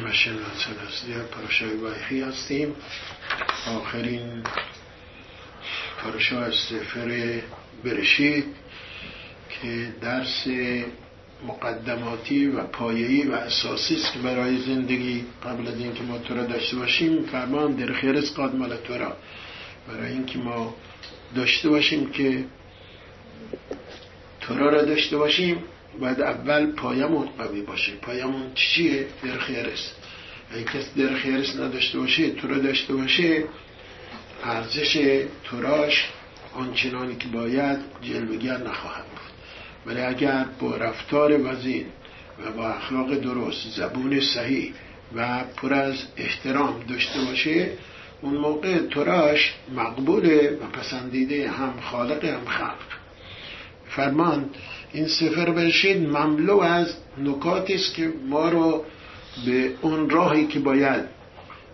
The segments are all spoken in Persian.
هاشم هاشم هستی پاراشای وایخی هستیم. آخرین پاراشا از سفر برشید که درس مقدماتی و پایه‌ای و اساسی است که برای زندگی قبل از اینکه ما تو را داشته باشیم. فرمان در خیرس قاد مال تو را. برای اینکه ما داشته باشیم که تورا را داشته باشیم. باید اول پایمون قوی باشه. پایمون چیه؟ در خیرس. اگه کسی در خیرس نداشته باشه تو را داشته باشه. ارزش توراش آنچنانی که باید جلوگر نخواهد بود. ولی اگر با رفتار وزین و با اخلاق درست زبون صحیح و پر از احترام داشته باشه اون موقع توراش مقبوله و پسندیده هم خالق هم خلق. فرمان این سفر برشید مملو از نکاتی است که ما رو به اون راهی که باید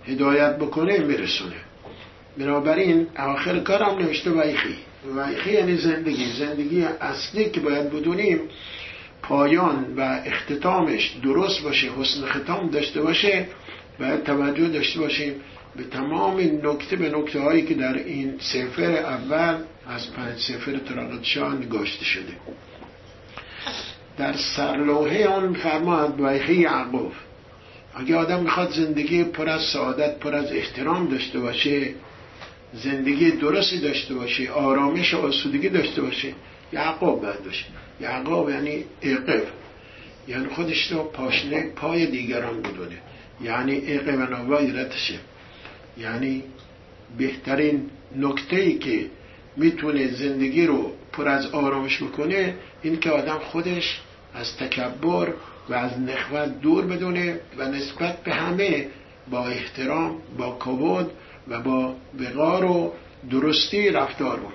هدایت بکنه میرسونه. بنابراین آخر کارم نوشته ویخی. ویخی یعنی زندگی. زندگی اصلی که باید بدونیم پایان و اختتامش درست باشه حسن ختام داشته باشه باید توجه داشته باشیم به تمام نکته به نکته هایی که در این سفر اول از پنج سفر طرقت شاه نگاشته شده. در سرلوحه آن فرماد ویخی یعقوب اگه آدم می‌خواد زندگی پر از سعادت پر از احترام داشته باشه زندگی درستی داشته باشه آرامش و آسودگی داشته باشه یعقوب باید باشه یعقوب یعنی اقف یعنی خودش رو پاشنه پای دیگران بدونه یعنی اقف و نوایرتشه یعنی بهترین نکته ای که می‌تونه زندگی رو پر از آرامش بکنه این که آدم خودش از تکبر و از نخوت دور بدونه و نسبت به همه با احترام با کبود و با وقار و درستی رفتار بکنه.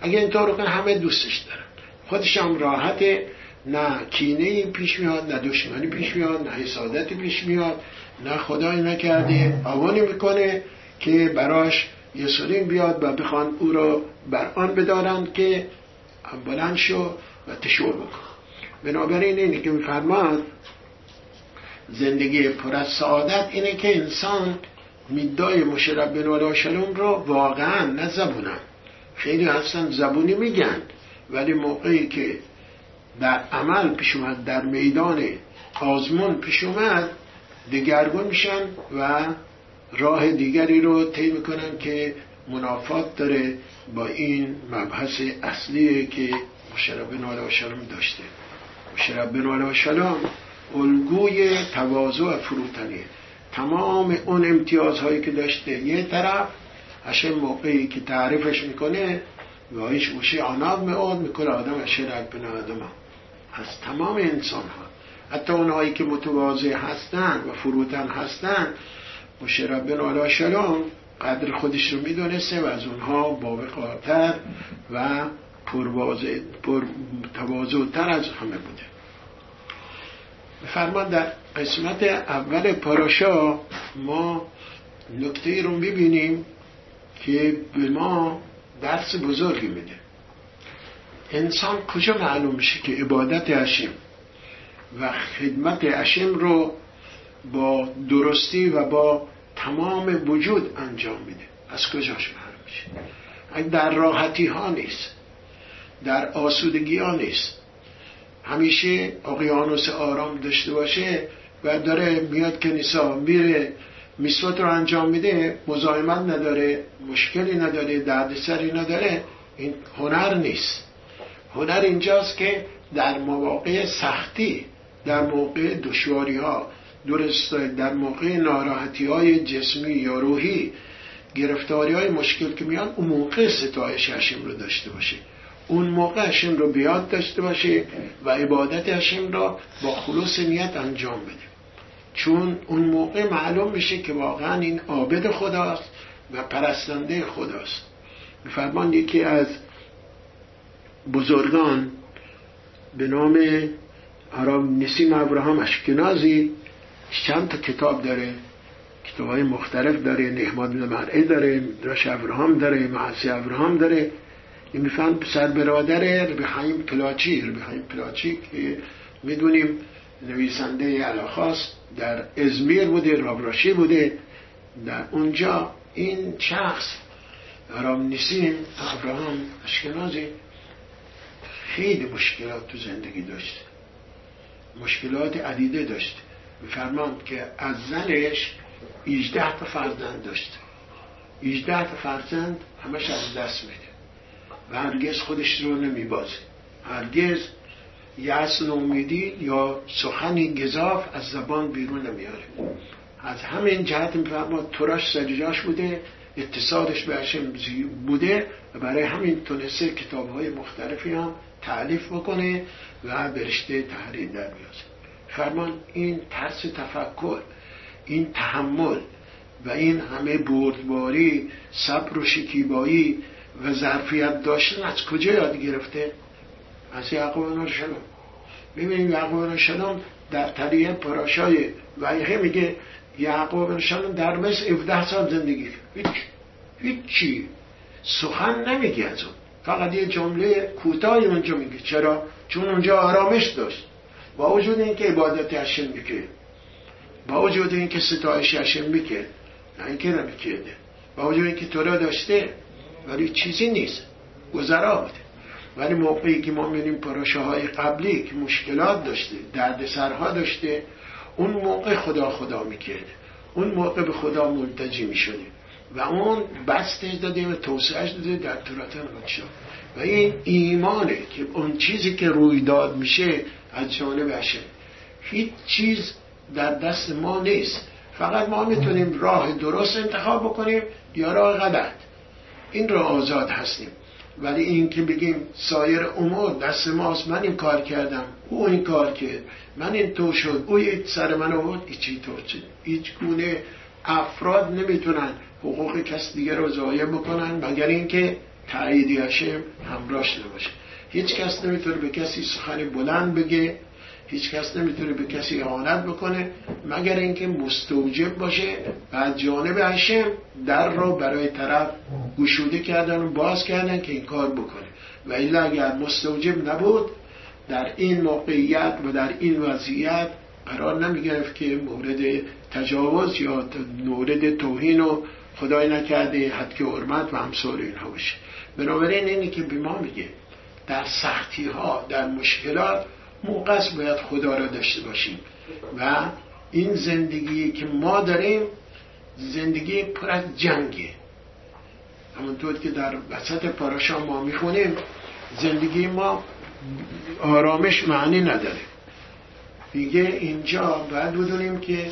اگه اینطور کنه همه دوستش دارن. خودش هم راحته نه کینه پیش میاد نه دشمنی پیش میاد نه حسادتی پیش میاد نه خدای نکرده آوانی می‌کنه که براش یه سرین بیاد و بخوان او رو بر آن بدارند که بلند شو و تشور بکن. بنابراین اینه که میفرماد زندگی پر از سعادت اینه که انسان میدای مشرب بن شلوم رو واقعا نه زبونن. خیلی هستن زبونی میگن ولی موقعی که در عمل پیش اومد در میدان آزمون پیش اومد دگرگون میشن و راه دیگری رو طی می‌کنن که منافات داره با این مبحث اصلی که مشرب بن شلوم داشته. مشرب بن شلوم الگوی تواضع و فروتنیه. تمام اون امتیازهایی که داشته یه طرف هشه موقعی که تعریفش می‌کنه و ایش اوشه آناب میاد می‌کنه آدم اشه رب آدم. از تمام انسان ها حتی اونهایی که متواضع هستن و فروتن هستن مشرب بن علا شلام قدر خودش رو می‌دونسته و از اونها با قاطر و پر تر از همه بوده. فرمان در قسمت اول پاراشا ما نکته رو می‌بینیم که به ما درس بزرگی میده. انسان کجا معلوم میشه که عبادت هشیم و خدمت هشیم رو با درستی و با تمام وجود انجام میده. از کجاش معلوم میشه؟ در راحتی ها نیست در آسودگی ها نیست. همیشه اقیانوس آرام داشته باشه و داره میاد کنیسا میره میسوت رو انجام میده مزاحمت نداره مشکلی نداره دردسری نداره این هنر نیست. هنر اینجاست که در مواقع سختی در موقع دشواری ها درست در موقع ناراحتی های جسمی یا روحی گرفتاری های مشکل که میان اون موقع ستایش هشم رو داشته باشه. اون موقع هشم رو بیاد داشته باشه و عبادت هشم را با خلوص نیت انجام بده. چون اون موقع معلوم میشه که واقعا این عابد خداست و پرستنده خداست. فرمان یکی از بزرگان به نام آرام نسیم ابراهام اشکنازی چند تا کتاب داره کتاب های مختلف داره نحماد مرعه داره درش ابراهام داره معصی ابراهام داره این میفهم پسر برادر ربی حیم پلاچی ربی حیم پلاچی که می‌دونیم نویسنده علاخاست در ازمیر بوده رابراشی بوده. در اونجا این شخص رام نیسیم ابراهام اشکنازی خیلی مشکلات تو زندگی داشت. مشکلات عدیده داشت. میفرماند که از زنش 18 تا فرزند داشت. 18 تا فرزند همش از دست میده. و هرگز خودش رو نمیبازه. هرگز یأس امیدی یا سخنی گذاف از زبان بیرون نمیاره از همین جهت میفرماد تراش سجاش بوده اتصالش به هشم بوده و برای همین تونسته کتاب های مختلفی هم تعلیف بکنه و برشته تحریر در بیازه. فرمان این ترس تفکر این تحمل و این همه بردباری صبر و شکیبایی و ظرفیت داشتن از کجا یاد گرفته؟ از یعقوب شلام ببینیم یعقوب شلام در طریق پراشای ویحه میگه یعقوب شلام در مصر 17 سال زندگی هیچ هیچی. سخن نمیگه از اون. فقط یه جمله کوتاهی اونجا میگه. چرا؟ چون اونجا آرامش داشت. با وجود اینکه عبادت هشم می‌کرد با وجود اینکه ستایش هشم نه اینکه نمی‌کرده با وجود اینکه تو را داشته ولی چیزی نیست. گذرا بوده. ولی موقعی که ما می‌بینیم پروشه های قبلی که مشکلات داشته دردسرها داشته اون موقع خدا خدا می‌کرده اون موقع به خدا ملتجی می‌شده. و اون بستش داده و توسعهش داده در خودشا و این ایمانه که اون چیزی که رویداد میشه از جانب هیچ چیز در دست ما نیست. فقط ما می‌تونیم راه درست انتخاب بکنیم یا راه غلط. این را آزاد هستیم. ولی این که بگیم سایر امور دست ماست من این کار کردم او این کار کرد من این تو شد او سر من آورد ایچی تو هیچ گونه افراد نمی‌تونن حقوق کس دیگر رو ضایع بکنن مگر اینکه تاییدی هشم همراش نباشه. هیچ کس نمی‌تونه به کسی سخن بلند بگه هیچ کس نمی‌تونه به کسی اعانت بکنه مگر اینکه مستوجب باشه و از جانب هشم در رو برای طرف گشوده کردن و باز کردن که این کار بکنه. و الا اگر مستوجب نبود در این موقعیت و در این وضعیت قرار نمی‌گرفت که مورد تجاوز یا مورد توهین و خدای نکرده حد که حرمت و همسار اینها باشه. بنابراین اینی که به ما میگه در سختی ها در مشکلات موقع باید خدا را داشته باشیم. و این زندگی که ما داریم زندگی پر از جنگه. همونطور که در وسط پاراشا ما می‌خونیم زندگی ما آرامش معنی نداره. دیگه اینجا باید بدونیم که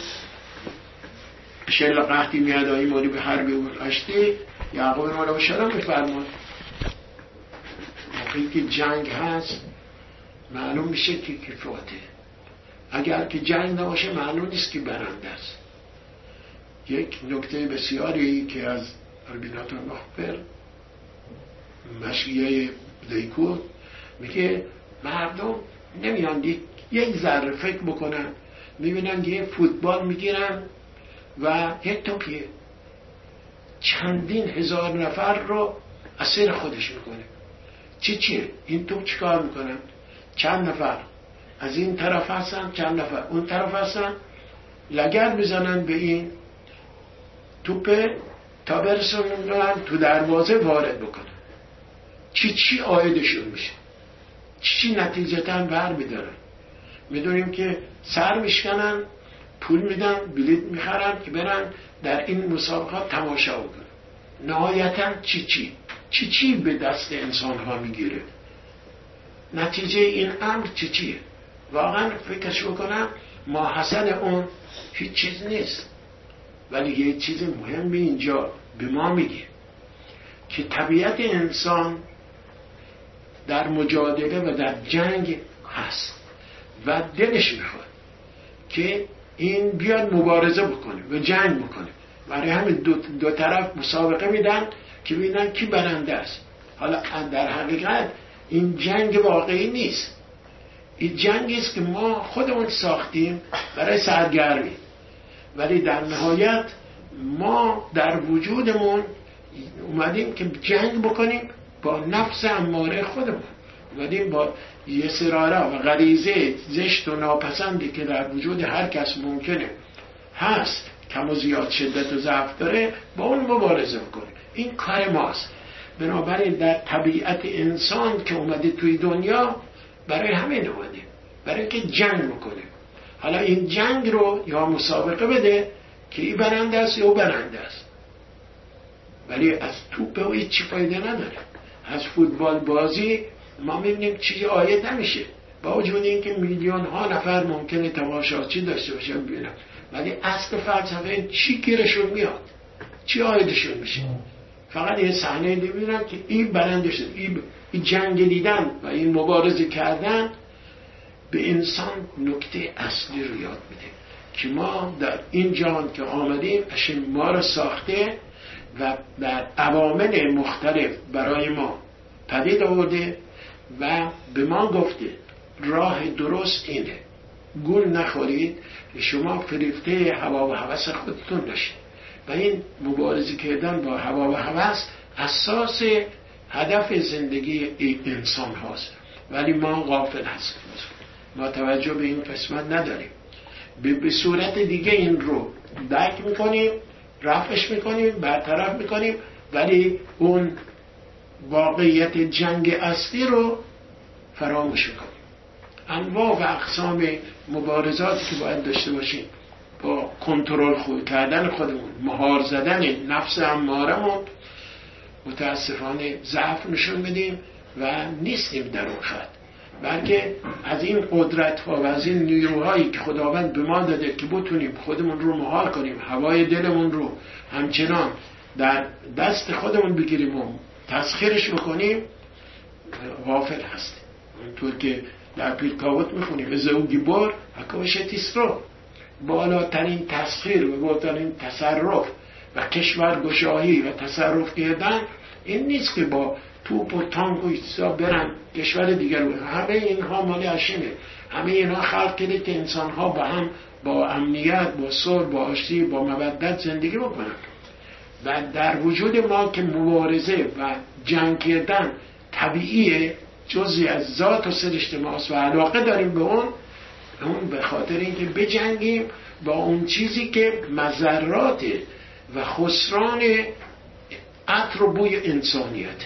شل قحطی میاد موری به حربی و اشتی یعقوب مولا و شرم میفرماد موقعی که جنگ هست معلوم میشه که کفاته. اگر که جنگ نباشه معلوم نیست که برنده است. یک نکته بسیاری که از اربیناتور مخبر مشیه لیکود میگه مردم نمیان یک ذره فکر بکنن می‌بینن یه فوتبال می‌گیرن و توپیه. چندین هزار نفر رو اسیر خودش می‌کنه. چی؟ چیه این توپ چیکار می‌کنن چند نفر؟ از این طرف هستن چند نفر؟ اون طرف هستن لگر بزنن به این توپ تا برسونن تو دروازه وارد بکنن. چی چی آیدشون میشه؟ چی چی نتیجتا بر میدارن؟ می‌دونیم که سر میشکنن پول میدن بلیت می‌خرن که برن در این مسابقات تماشا بکنن. نهایتا چی چی؟ چی چی به دست انسان ها می‌گیره؟ نتیجه این امر چی چیه؟ واقعا فکرش بکنم ما حسن اون هیچ چیز نیست. ولی یه چیز مهمی اینجا به ما میگه که طبیعت انسان در مجادله و در جنگ هست و دلش می‌خواد که این بیاد مبارزه بکنه و جنگ بکنه. برای همین دو, دو طرف مسابقه میدن که ببینن کی برنده است. حالا در حقیقت این جنگ واقعی نیست. این جنگی است که ما خودمون ساختیم برای سرگرمی. ولی در نهایت ما در وجودمون اومدیم که جنگ بکنیم با نفس اماره خودمون. اومدیم با یه سرارا و غریزه زشت و ناپسندی که در وجود هر کس ممکنه هست کم و زیاد شدت و ضعف داره با اون مبارزه می‌کنه این کار ماست. بنابراین در طبیعت انسان که اومده توی دنیا برای همین اومده. برای که جنگ می‌کنه حالا این جنگ رو یا مسابقه بده که این برنده است یا برنده است. ولی از توپ هیچ چی فایده نداره. از فوتبال بازی ما می‌بینیم چیزی آید نمیشه. با وجود اینکه میلیون ها نفر ممکنه تماشاچی داشته باشه ببینن ولی اصل فلسفه چی گیرشون میاد؟ چی آیدشون میشه؟ فقط یه صحنه می‌بینم که این برنده این جنگ دیدن و این مبارزه کردن به انسان نکته اصلی رو یاد میده که ما در این جهان که آمدیم اشین ما رو ساخته و در عوامل مختلف برای ما پدید آورده و به ما گفته راه درست اینه. گول نخورید شما فریفته هوا و هوس خودتون نشید و این مبارزه کردن با هوا و هوس اساس هدف زندگی انسان هاست. ولی ما غافل هستیم. ما توجه به این قسمت نداریم. به صورت دیگه این رو درک می‌کنیم رفعش می‌کنیم برطرف می‌کنیم ولی اون واقعیت جنگ اصلی رو فراموش می‌کنیم. انواع و اقسام مبارزاتی که باید داشته باشیم. کنترل خود کردن خودمون. مهار زدن نفس امارمون متاسفانه ضعف نشون بدیم و نیستیم در اون خط. بلکه از این قدرت ها و از این نیروهایی که خداوند به ما داده که بتونیم خودمون رو مهار کنیم هوای دلمون رو همچنان در دست خودمون بگیریم و تسخیرش بکنیم غافل هستیم. اونطور که در پیرکاوت می‌خونیم از او گیبار حکاوش تیسترو بالاترین تسخیر و بالاترین تصرف و کشور گشاهی و تصرف کردن این نیست که با توپ و تانک و ایسا برن کشور دیگر رو. همه اینها مال اشینه همه اینها خلق کرده که انسان ها با هم با امنیت با سر با آشتی با مودت زندگی بکنن. و در وجود ما که مبارزه و جنگ کردن طبیعیه جزی از ذات و سرشت ماست و علاقه داریم به اون اون به خاطر اینکه بجنگیم با اون چیزی که مذرات و خسران عطر و بوی انسانیت.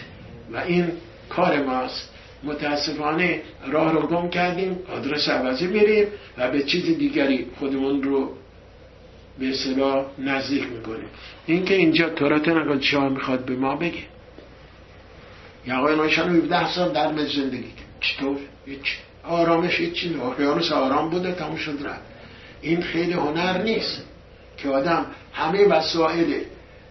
و این کار ماست. متاسفانه راه رو گم کردیم آدرس عوضی میریم و به چیز دیگری خودمون رو به اصطلاح نزدیک می‌کنیم. اینکه اینجا تورات نگاه شاه می‌خواد به ما بگه. یقای نایشان 17 سال در زندگی چطور؟ هیچ. آرامش هیچ چیز اقیانوس آرام بوده تموم شد رفت. این خیلی هنر نیست که آدم همه وسایل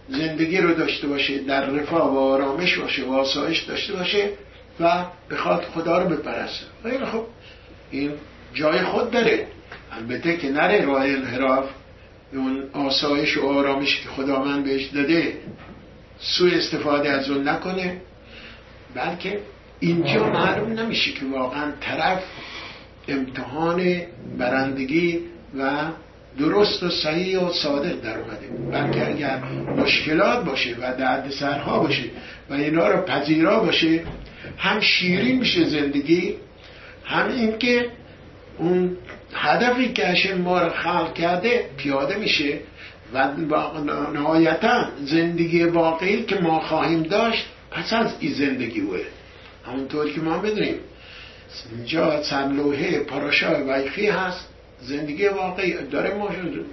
زندگی رو داشته باشه در رفاه و آرامش باشه و آسایش داشته باشه و بخواد خدا رو بپرسته خیلی خب این جای خود داره. البته که نره راه انحراف اون آسایش و آرامش که خدا من بهش داده سوی استفاده از اون نکنه بلکه اینجا معلوم نمیشه که واقعا طرف امتحان برندگی و درست و صحیح و صادق در اومده. بلکه اگر مشکلات باشه و درد سرها باشه و اینا رو پذیرا باشه هم شیرین میشه زندگی هم اینکه اون هدفی که اشن ما رو خلق کرده پیاده میشه و نهایتا زندگی واقعی که ما خواهیم داشت پس از این زندگی وه. همونطور که ما بدونیم. اینجا چند لوحه پاراشا ویخی هست. زندگی واقعی داره ما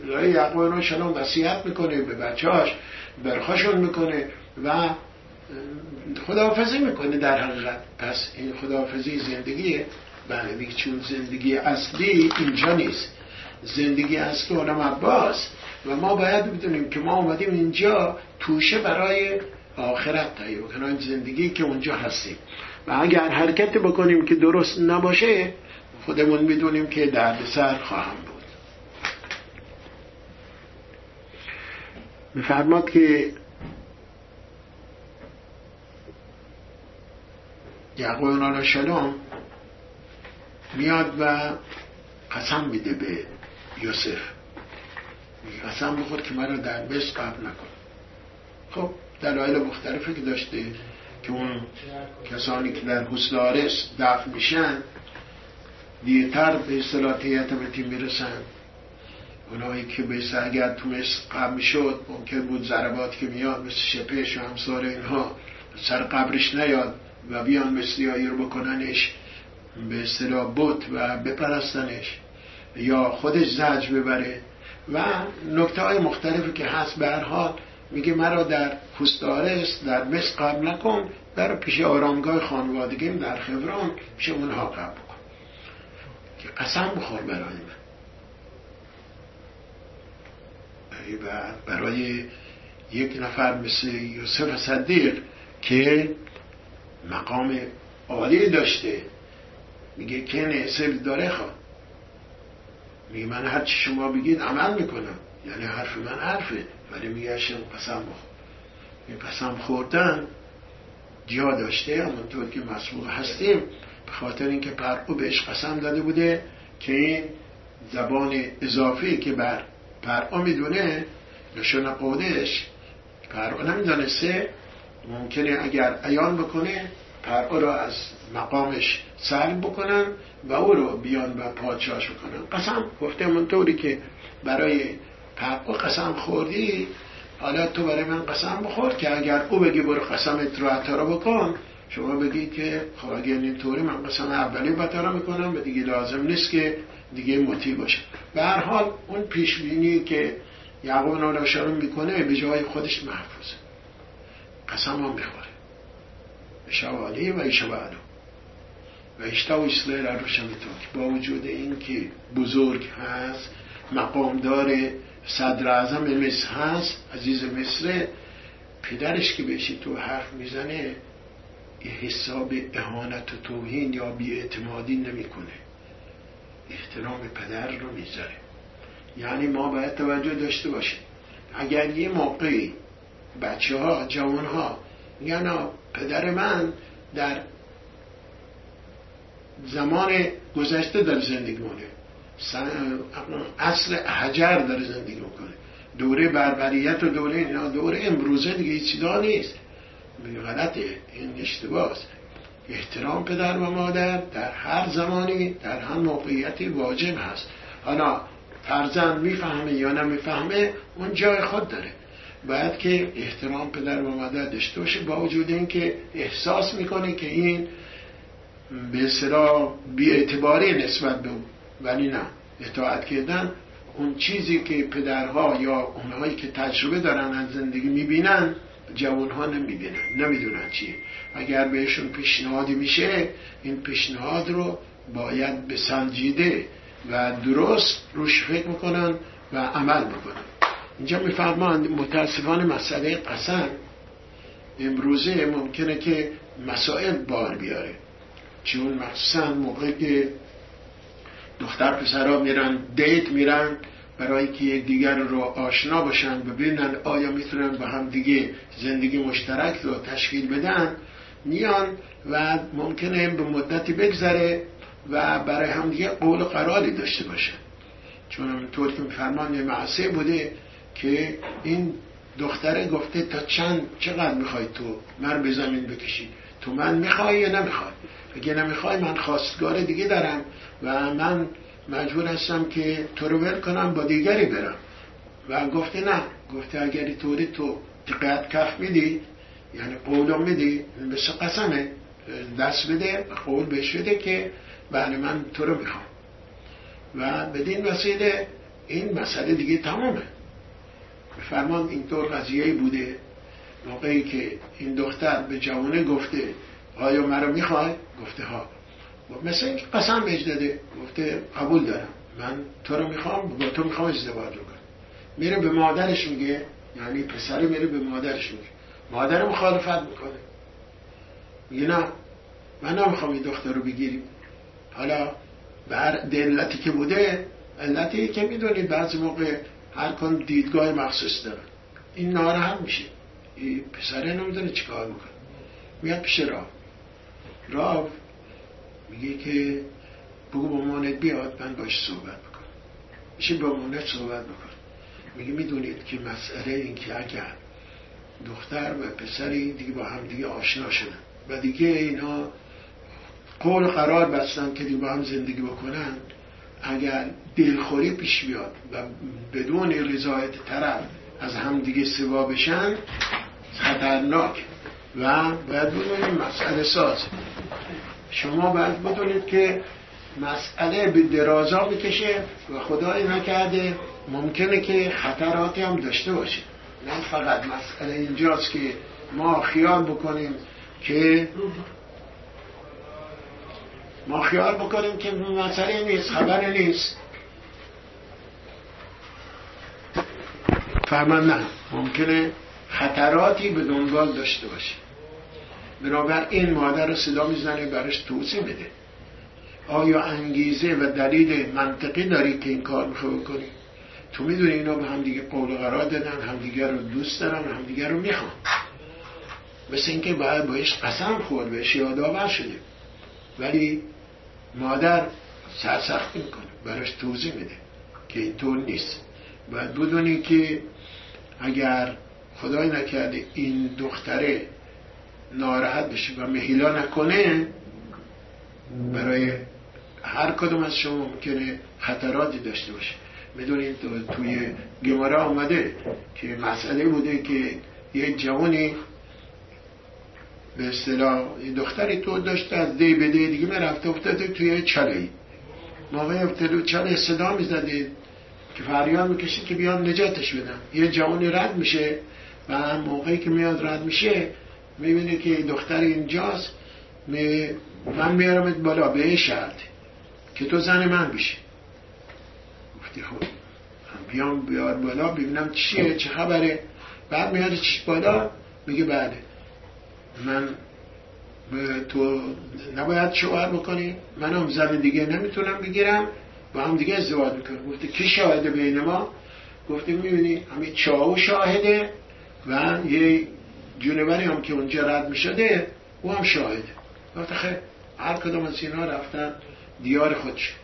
داره یعقوب رو شلام وصیت می‌کنه به بچهاش برخاشون می‌کنه و خداحافظی می‌کنه در حقیقت. پس این خداحافظی زندگیه بله چون زندگی اصلی اینجا نیست. زندگی اصلی اونم عباس. و ما باید بدونیم که ما اومدیم اینجا توشه برای آخرت تهیه بکنیم. زندگی که اونجا هستیم. و اگر حرکت بکنیم که درست نباشه خودمون می‌دونیم که درد سر خواهم بود. میفرماد که یعقوب شلام میاد و قسم میده به یوسف. قسم بخور که مرا در بس قبل نکن. خب دلایل مختلفی که داشته. که اون کسانی که در حسلارس دفن میشن دیرتر به اصطلاح تیتمتی می‌رسن. اونایی که به اگر تو مثل قبل شد ممکن بود ضربات که میاد مثل شپش و همسار اینها سر قبرش نیاد و بیان مثلیایی رو بکننش به اصطلاح بت و بپرستنش یا خودش زج ببره. و نکته های مختلفی که هست به هر حال میگه مرا در پوستارس در مصر قبل نکن در پیش آرامگاه خانوادگیم در خبران پیش اونها قبل کن. که قسم بخور برای من. برای یک نفر مثل یوسف صدیق که مقام عالی داشته. میگه که نسل داره خواه میگه من هر چی شما بگید عمل می‌کنم. یعنی حرف من حرفه. ولی میگه شما قسم بخور این قسم خوردن جا داشته همونطور که مسئول هستیم به خاطر اینکه پرقو بهش قسم داده بوده که این زبان اضافی که بر پرقو می‌دونه نشون قودش پرقو نمی‌دانسته ممکنه اگر ایان بکنه پرقو را از مقامش سلب بکنن و او رو بیان و پادشاهش بکنن. قسم گفته منطوری که برای پرقو قسم خوردی حالا تو برای من قسم بخور که اگر او بگی برو قسمت رو عطا رو بکن شما بگید که خب اگر اینطوری من قسم اولی بطارا می‌کنم و دیگه لازم نیست که دیگه مطیع باشه. به هر حال اون پیشبینی که یعقوب نالاشارون می‌کنه به جای خودش محفوظه. قسم هم می‌خوره. شوالی و ایشوالو و اشتا و اسرائیل روشن با وجود این که بزرگ هست مقامدار صدر اعظم مصر هست عزیز مصر پدرش که بهشی تو حرف می‌زنه حساب اهانت و توهین یا بیاعتمادی نمی‌کنه. احترام پدر رو می‌ذاره. یعنی ما باید توجه داشته باشیم. اگر یه موقعی بچه ها جوان ها میگن پدر من در زمان گذشته در زندگی مونه اصل حجر داره زندگی می‌کنه. دوره بربریت و دوره اینا دوره امروزه دیگه هیچی نیست. غلطه این اشتباهه. احترام پدر و مادر در هر زمانی در هر موقعیتی واجب هست. حالا فرزند می‌فهمه یا نمی‌فهمه اون جای خود داره. باید که احترام پدر و مادر داشته باشه با وجود اینکه احساس می‌کنه که این به بی نسبت به ولی نه. اطاعت کردن اون چیزی که پدرها یا اونهایی که تجربه دارن از زندگی می‌بینن جوانها نمی‌بینن نمی‌دونن چیه. اگر بهشون پیشنهادی میشه این پیشنهاد رو باید به سنجیده و درست روش فکر می‌کنن و عمل می‌کنن. اینجا میفرمان متاسفانه مسئله قسم امروزه ممکنه که مسائل بار بیاره. چون مخصوصا موقع که دختر پسرها میرن دیت میرن برای که دیگر رو آشنا باشن ببینن آیا می‌تونن با هم دیگه زندگی مشترک رو تشکیل بدن. میان و ممکنه به مدتی بگذره و برای هم دیگه قول قراری داشته باشه. چون طور که فرمان یه معصه بوده که این دختره گفته تا چند چقدر می‌خوای تو من به زمین بکشی؟ تو من می‌خوای یا نمی‌خوای؟ اگه نمی‌خوای من خواستگار دیگه دارم و من مجبور هستم که تو رو ول کنم با دیگری برم. و گفته نه. گفته اگری طوری تو تقیت کف میدی یعنی قولو میدی مثل قسمه. دست بده قول بهش بده که بله من تو رو می‌خوام. و بدین وسیله این مسئله دیگه تمامه. فرمان اینطور قضیه بوده. موقعی که این دختر به جوانه گفته آیا مرا می‌خوای؟ گفته ها. مثل اینکه قسم داده. گفته قبول دارم. من تو رو می‌خوام با تو می‌خوام ازدواج کنم میره به مادرش میگه. یعنی پسر میره به مادرش میگه. مادر مخالفت می‌کنه. میگه نه. من نمی‌خوام این دختر رو بگیریم. حالا بر دلتی که بوده علتی که می‌دونید بعضی موقع هر کن دیدگاه مخصوص داره. این ناراحت میشه. این پسره نمی‌دونه چیکار می‌کنه. میاد پیش راه. راه میگه که بگو با مامانت بیاد من باش صحبت بکنم. میشه با مامانت صحبت بکن میگه می‌دونید که مسئله این که اگر دختر و پسری دیگه با هم دیگه آشنا شدن و دیگه اینا قول قرار بستن که دیگه با هم زندگی بکنن اگر دلخوری پیش بیاد و بدون رضایت طرف از هم دیگه سوا بشن خطرناک و باید بدونید مسئله ساز شما باید بدونید که مسئله به درازا می‌کشه و خدای نکرده. ممکنه که خطراتی هم داشته باشه. نه فقط مسئله اینجاست که ما خیال بکنیم که ما خیال بکنیم که مسئله نیست خبر نیست. فهمن نه. ممکنه خطراتی به دنبال داشته باشه. بنابر این مادر رو صدا می‌زنه برش توضیح بده. آیا انگیزه و دلیل منطقی داری که این کار می‌خوای بکنی؟ تو می‌دونی اینا به هم دیگه قول قرار دادن همدیگه رو دوست دارن همدیگه رو می‌خوان. مثل اینکه باید باش قسم خورد بهش یادآور شده. ولی مادر سرسختی می‌کنه براش توضیح میده که اینطور نیست. باید بدونی که اگر خدای نکرده این دختره ناراحت بشه و مهیلا نکنه برای هر کدوم از شما ممکنه خطراتی داشته باشه. می‌دونید توی گمارا آمده که مسئله بوده که یه جوانی به اصطلاح دختری تو داشته از دی به دی دیگه رفته افتاده توی چله موقع افتاده چله صدا می‌زده که فریاد می‌کشید که بیان نجاتش بدن. یه جوانی رد میشه و موقعی که میاد رد میشه می‌بینه که دختر اینجاست می من میارمت بالا به این شرط که تو زن من بشی گفتی خب بیام بیار بالا ببینم چیه چه خبره. بعد میاد چیش بالا میگه بله. من تو نباید شوهر بکنی من هم زن دیگه نمی‌تونم بگیرم با هم دیگه ازدواج می‌کنم. گفته کی شاهده بین ما؟ گفته می‌بینی همین چاو شاهده و یه جونوری هم که اونجا رد می‌شده او هم شاهده. گفته خیلی هر کدوم از اینا رفتن دیار خودش.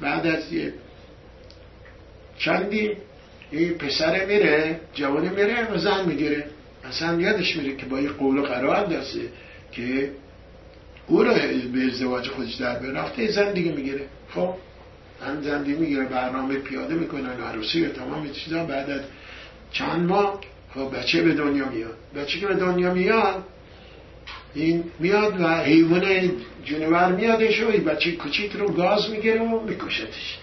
بعد از یه چندی این پسر میره جوانی میره و زن می‌گیره. اصلا یادش میره که با یه قول و قرار دسته که او رو به ازدواج خودش در برفته زن دیگه می‌گیره. خب هم زن دیگه می‌گیره برنامه پیاده می‌کنن عروسی و تمام چیزا. بعد از چند ماه خب بچه به دنیا میاد. بچه که به دنیا میاد این میاد و حیوان جونور میادش و این بچه کچیک رو گاز می‌گیره و میکشتش.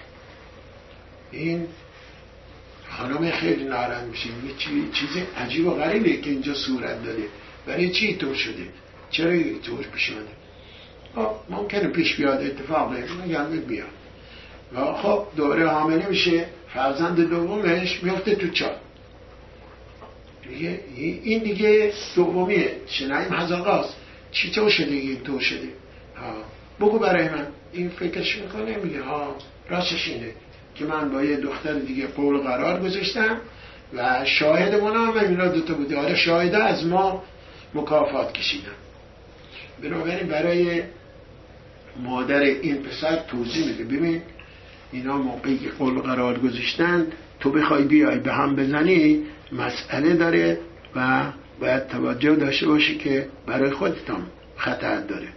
این خانم خیلی نارن میشه. چی چیز عجیب و غریبه که اینجا صورت داره برای چی طور شده؟ چرا طور پیش آمده خب ممکنه پیش بیاد اتفاق میگم بیاد. و خب دوره حامله میشه. فرزند دومش میفته تو چار دیگه این دیگه دومیه. شنایم هزاقاست چی تو شده این تو شده؟ ها. بگو برای من. این فکرش می‌کنه میگه ها. راستش اینه که من با یه دختر دیگه قول قرار گذاشتم و شاهد من هم اینا دوتا بوده. آره شاهده از ما مکافات کشیدم بنابراین برای مادر این پسر توضیح میده. ببین اینا موقعی که قول قرار گذاشتن تو بخوای بیای به هم بزنی مسئله داره و باید توجه داشته باشی که برای خودتان خطر داره.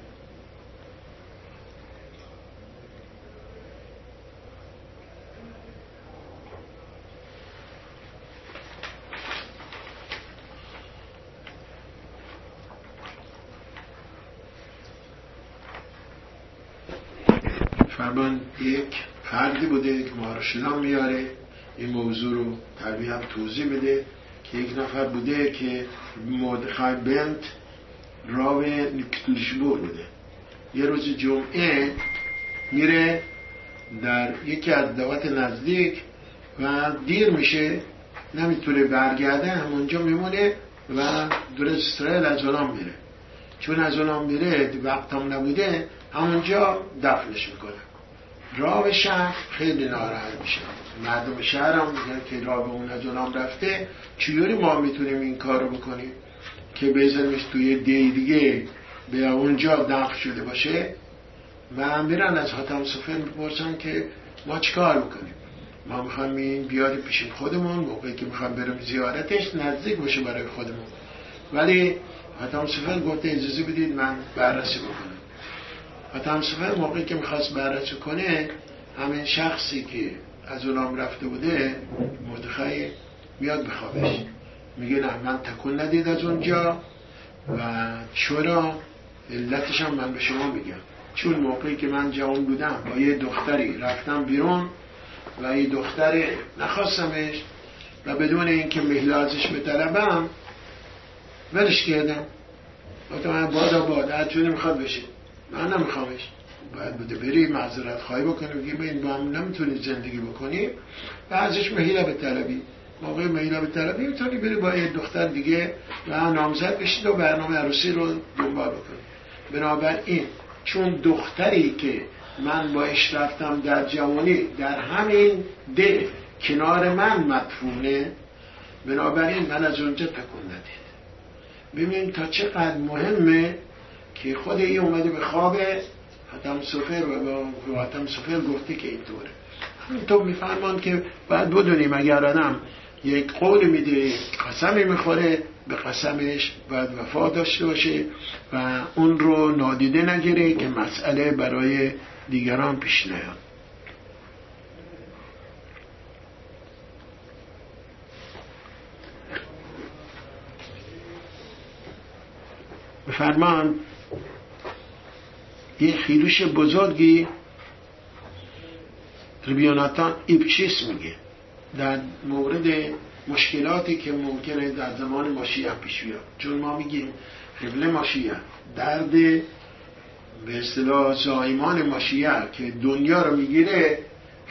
فرمان یک فردی بوده که مارشلان میاره. این موضوع رو تربیه هم توضیح بده که یک نفر بوده که مردخای بنت راو نیکتلیشبور بوده. یه روز جمعه میره در یکی از دوات نزدیک و دیر میشه نمی‌تونه برگرده همونجا میمونه و دور اسرائیل از اونام میره. چون از اونام میره وقت هم نبوده همونجا دفنش می‌کنه. راو شهر خیلی ناراحت میشه. مردم شهر هم میگن که راو اون از اونام رفته چیوری ما می‌تونیم این کارو بکنیم؟ که بزنیمش توی دی دیگه به اونجا دفن شده باشه؟ و میرن از حاتم سفن بپرسن که ما چیکار می‌کنیم؟ ما می‌خوایم این بیاری پیش خودمون موقعی که می‌خوایم بریم زیارتش نزدیک باشه برای خودمون. ولی حتم سفر گفته اجازه بدید من بررسی بکنم. حتم سفر موقعی که می‌خواست بررسی کنه همین شخصی که از اونام رفته بوده مردخای میاد بخوابش میگه نه من تکون ندید از اونجا و چرا علتش هم من به شما میگم. چون موقعی که من جوان بودم با یه دختری رفتم بیرون و یه دختر نخواستمش و بدون اینکه مهلازش بطلبم ولش کردم. گفتم من بادا باد هر می‌خواد بشه. من نمیخوامش. باید بوده بری معذرت خواهی بکنی. بگی به این با هم نمی‌تونی زندگی بکنی و ازش مهیله به طلبی. موقع مهیله به طلبی می‌تونی بری با یه دختر دیگه و نامزد بشید و برنامه عروسی رو دنبال بکنی. بنابراین چون دختری که من با رفتم در جوانی در همین ده کنار من مدفونه بنابراین من از اونجا تکون ندید. ببین تا چقدر مهمه که خود ای اومده به خواب حتم سفر و حتم سفر گفته که اینطوره همینطور میفهمان که باید بدونیم اگر آدم یک قول میده قسمی می‌خوره به قسمش باید وفا داشته باشه و اون رو نادیده نگیره که مسئله برای دیگران پیش نیاد. فرمان یه خیلوش بزرگی ربیاناتان ایپچیس میگه. در مورد مشکلاتی که ممکنه در زمان ماشیه پیش بیاد. چون ما میگیم قبل ماشیه درد به اصطلاح زایمان ماشیه که دنیا رو می‌گیره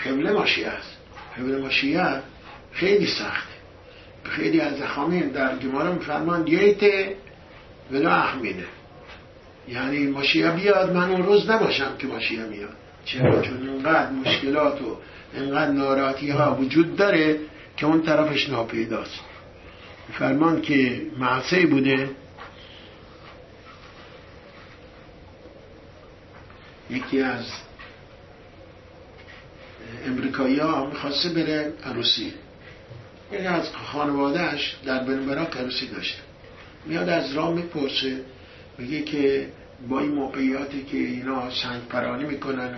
قبل ماشیه است. قبل ماشیه خیلی سخته. خیلی از اخامین در گمارا میفرمان دیت ولا احمینه یعنی ماشیه بیاد من اون روز نباشم که ماشیه میاد. چرا؟ چون اینقدر مشکلات و اینقدر ناراحتی ها وجود داره که اون طرفش ناپیداست. فرمان که معصه بوده یکی از امریکایی ها می‌خواسته بره عروسی. یکی از خانوادهش در بنبراک عروسی داشته. میاد از راه می‌پرسه میگه که با این موقعیاتی که اینا سنگ پرانی می‌کنن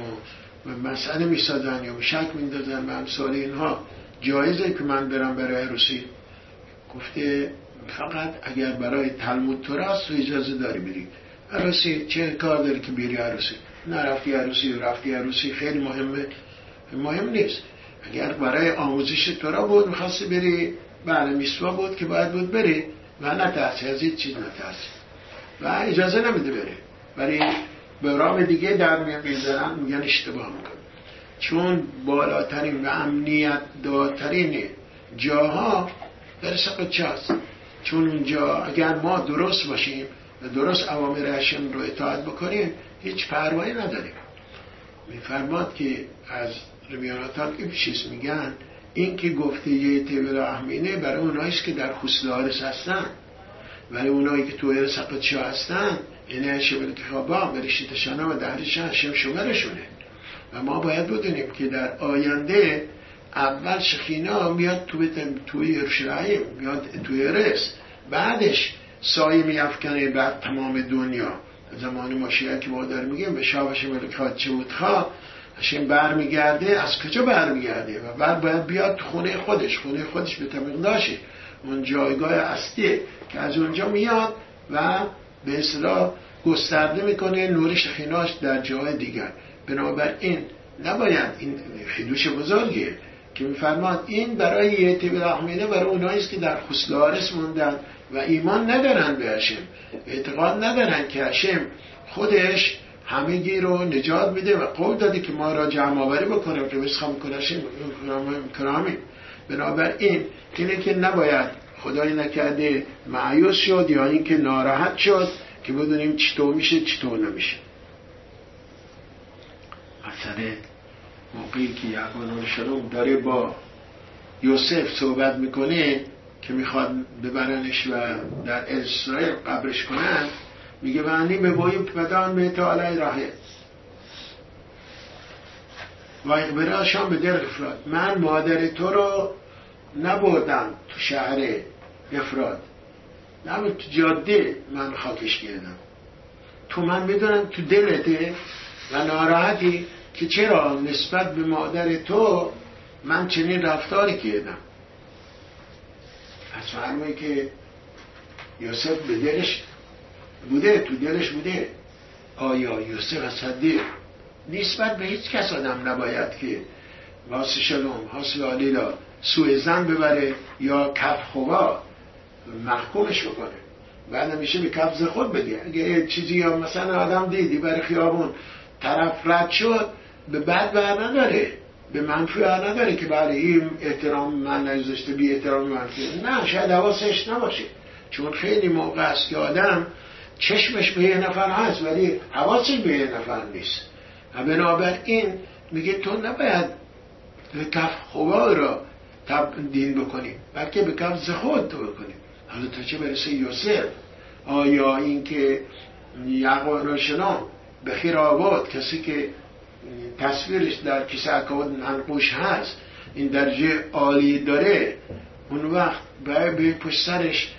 و مسئله می‌سازن یا شک میندازن به امثال اینها جایزه که من برم برای عروسی گفته فقط اگر برای تلمود تو راست تو اجازه داری بری. عروسی چه کار داری که بری عروسی؟ نرفتی عروسی و رفتی عروسی خیلی مهمه. مهم نیست. اگر برای آموزش تورا بود می‌خواستی بری بله میسوا بود که باید بود بری. و نترسی از این چیز نترسی. و اجازه نمیده بره. ولی به رام دیگه در می‌زنن میگن اشتباه میکن چون بالاترین و امنیت دارترین جاها در سقط هست چون اونجا اگر ما درست باشیم و درست اوامر هشم رو اطاعت بکنیم هیچ پروایی نداریم. میفرماد که از رمیاناتان که میگن این که گفته یه تیبل احمینه برای اوناییست که در خسلارس هستن ولی اونایی که تو سقط هستن یعنی هشم با برشیتشانه و دهرشان هشم شمرشونه و ما باید بدونیم که در آینده اول شخینا میاد تو توی یروشلایم میاد توی رس بعدش سایه میافکنه بعد تمام دنیا. زمان ماشیه که ما داریم میگیم به شابش ملک چه بود خواه هشم برمیگرده از کجا برمیگرده؟ و بعد باید بیاد خونه خودش. خونه خودش به داشه اون جایگاه اصلیه که از اونجا میاد و به اصطلاح گسترده می‌کنه نور شخیناش در جای دیگر. بنابراین نباید این خیدوش بزرگیه که میفرماد این برای یه رحمینه برای اونایی که در خسلارس موندن و ایمان ندارن به هشم اعتقاد ندارن که هشم خودش همگی رو نجات میده و قول داده که ما را جمع آوری بکنیم که بسخم کنشیم کرامی بنابراین اینه که نباید خدای نکرده معیوس شد یا اینکه ناراحت شد که بدونیم چطور میشه چطور نمیشه. مسئله موقعی که یعقوب شلوم داره با یوسف صحبت می‌کنه که می‌خواد ببرنش و در اسرائیل قبرش کنن میگه ونی به بایی پدان به تعالی راهه و براشان به در افراد من مادر تو رو نبردم تو شهر افراد. نه تو جاده من خاکش کردم. تو من می‌دونم تو دلته و ناراحتی که چرا نسبت به مادر تو من چنین رفتاری کردم. پس فرمایی که یوسف به دلش بوده تو دلش بوده. آیا یوسف صدیق نسبت به هیچ کس آدم نباید که واسه شلوم حاصل آلیلا سوء زن ببره یا کف خوبا محکومش بکنه. بعد میشه به کفز خود بده اگه چیزی یا مثلا آدم دیدی برای خیابون طرف رد شد به بد بر نداره. به منفی بر نداره که برای این احترام من نگذاشته بی احترام منفی نه شاید حواسش نباشه. چون خیلی موقع است که آدم چشمش به یه نفر هست ولی حواسش به یه نفر نیست. و بنابراین میگه تو نباید کف خوبا را دین بکنیم بلکه به کف خود تو بکنیم. حالا تا چه برسه یوسف؟ آیا اینکه یعقوب شنام به خیر آباد کسی که تصویرش در کیسه اکاود منقوش هست این درجه عالی داره اون وقت باید به پشت سرش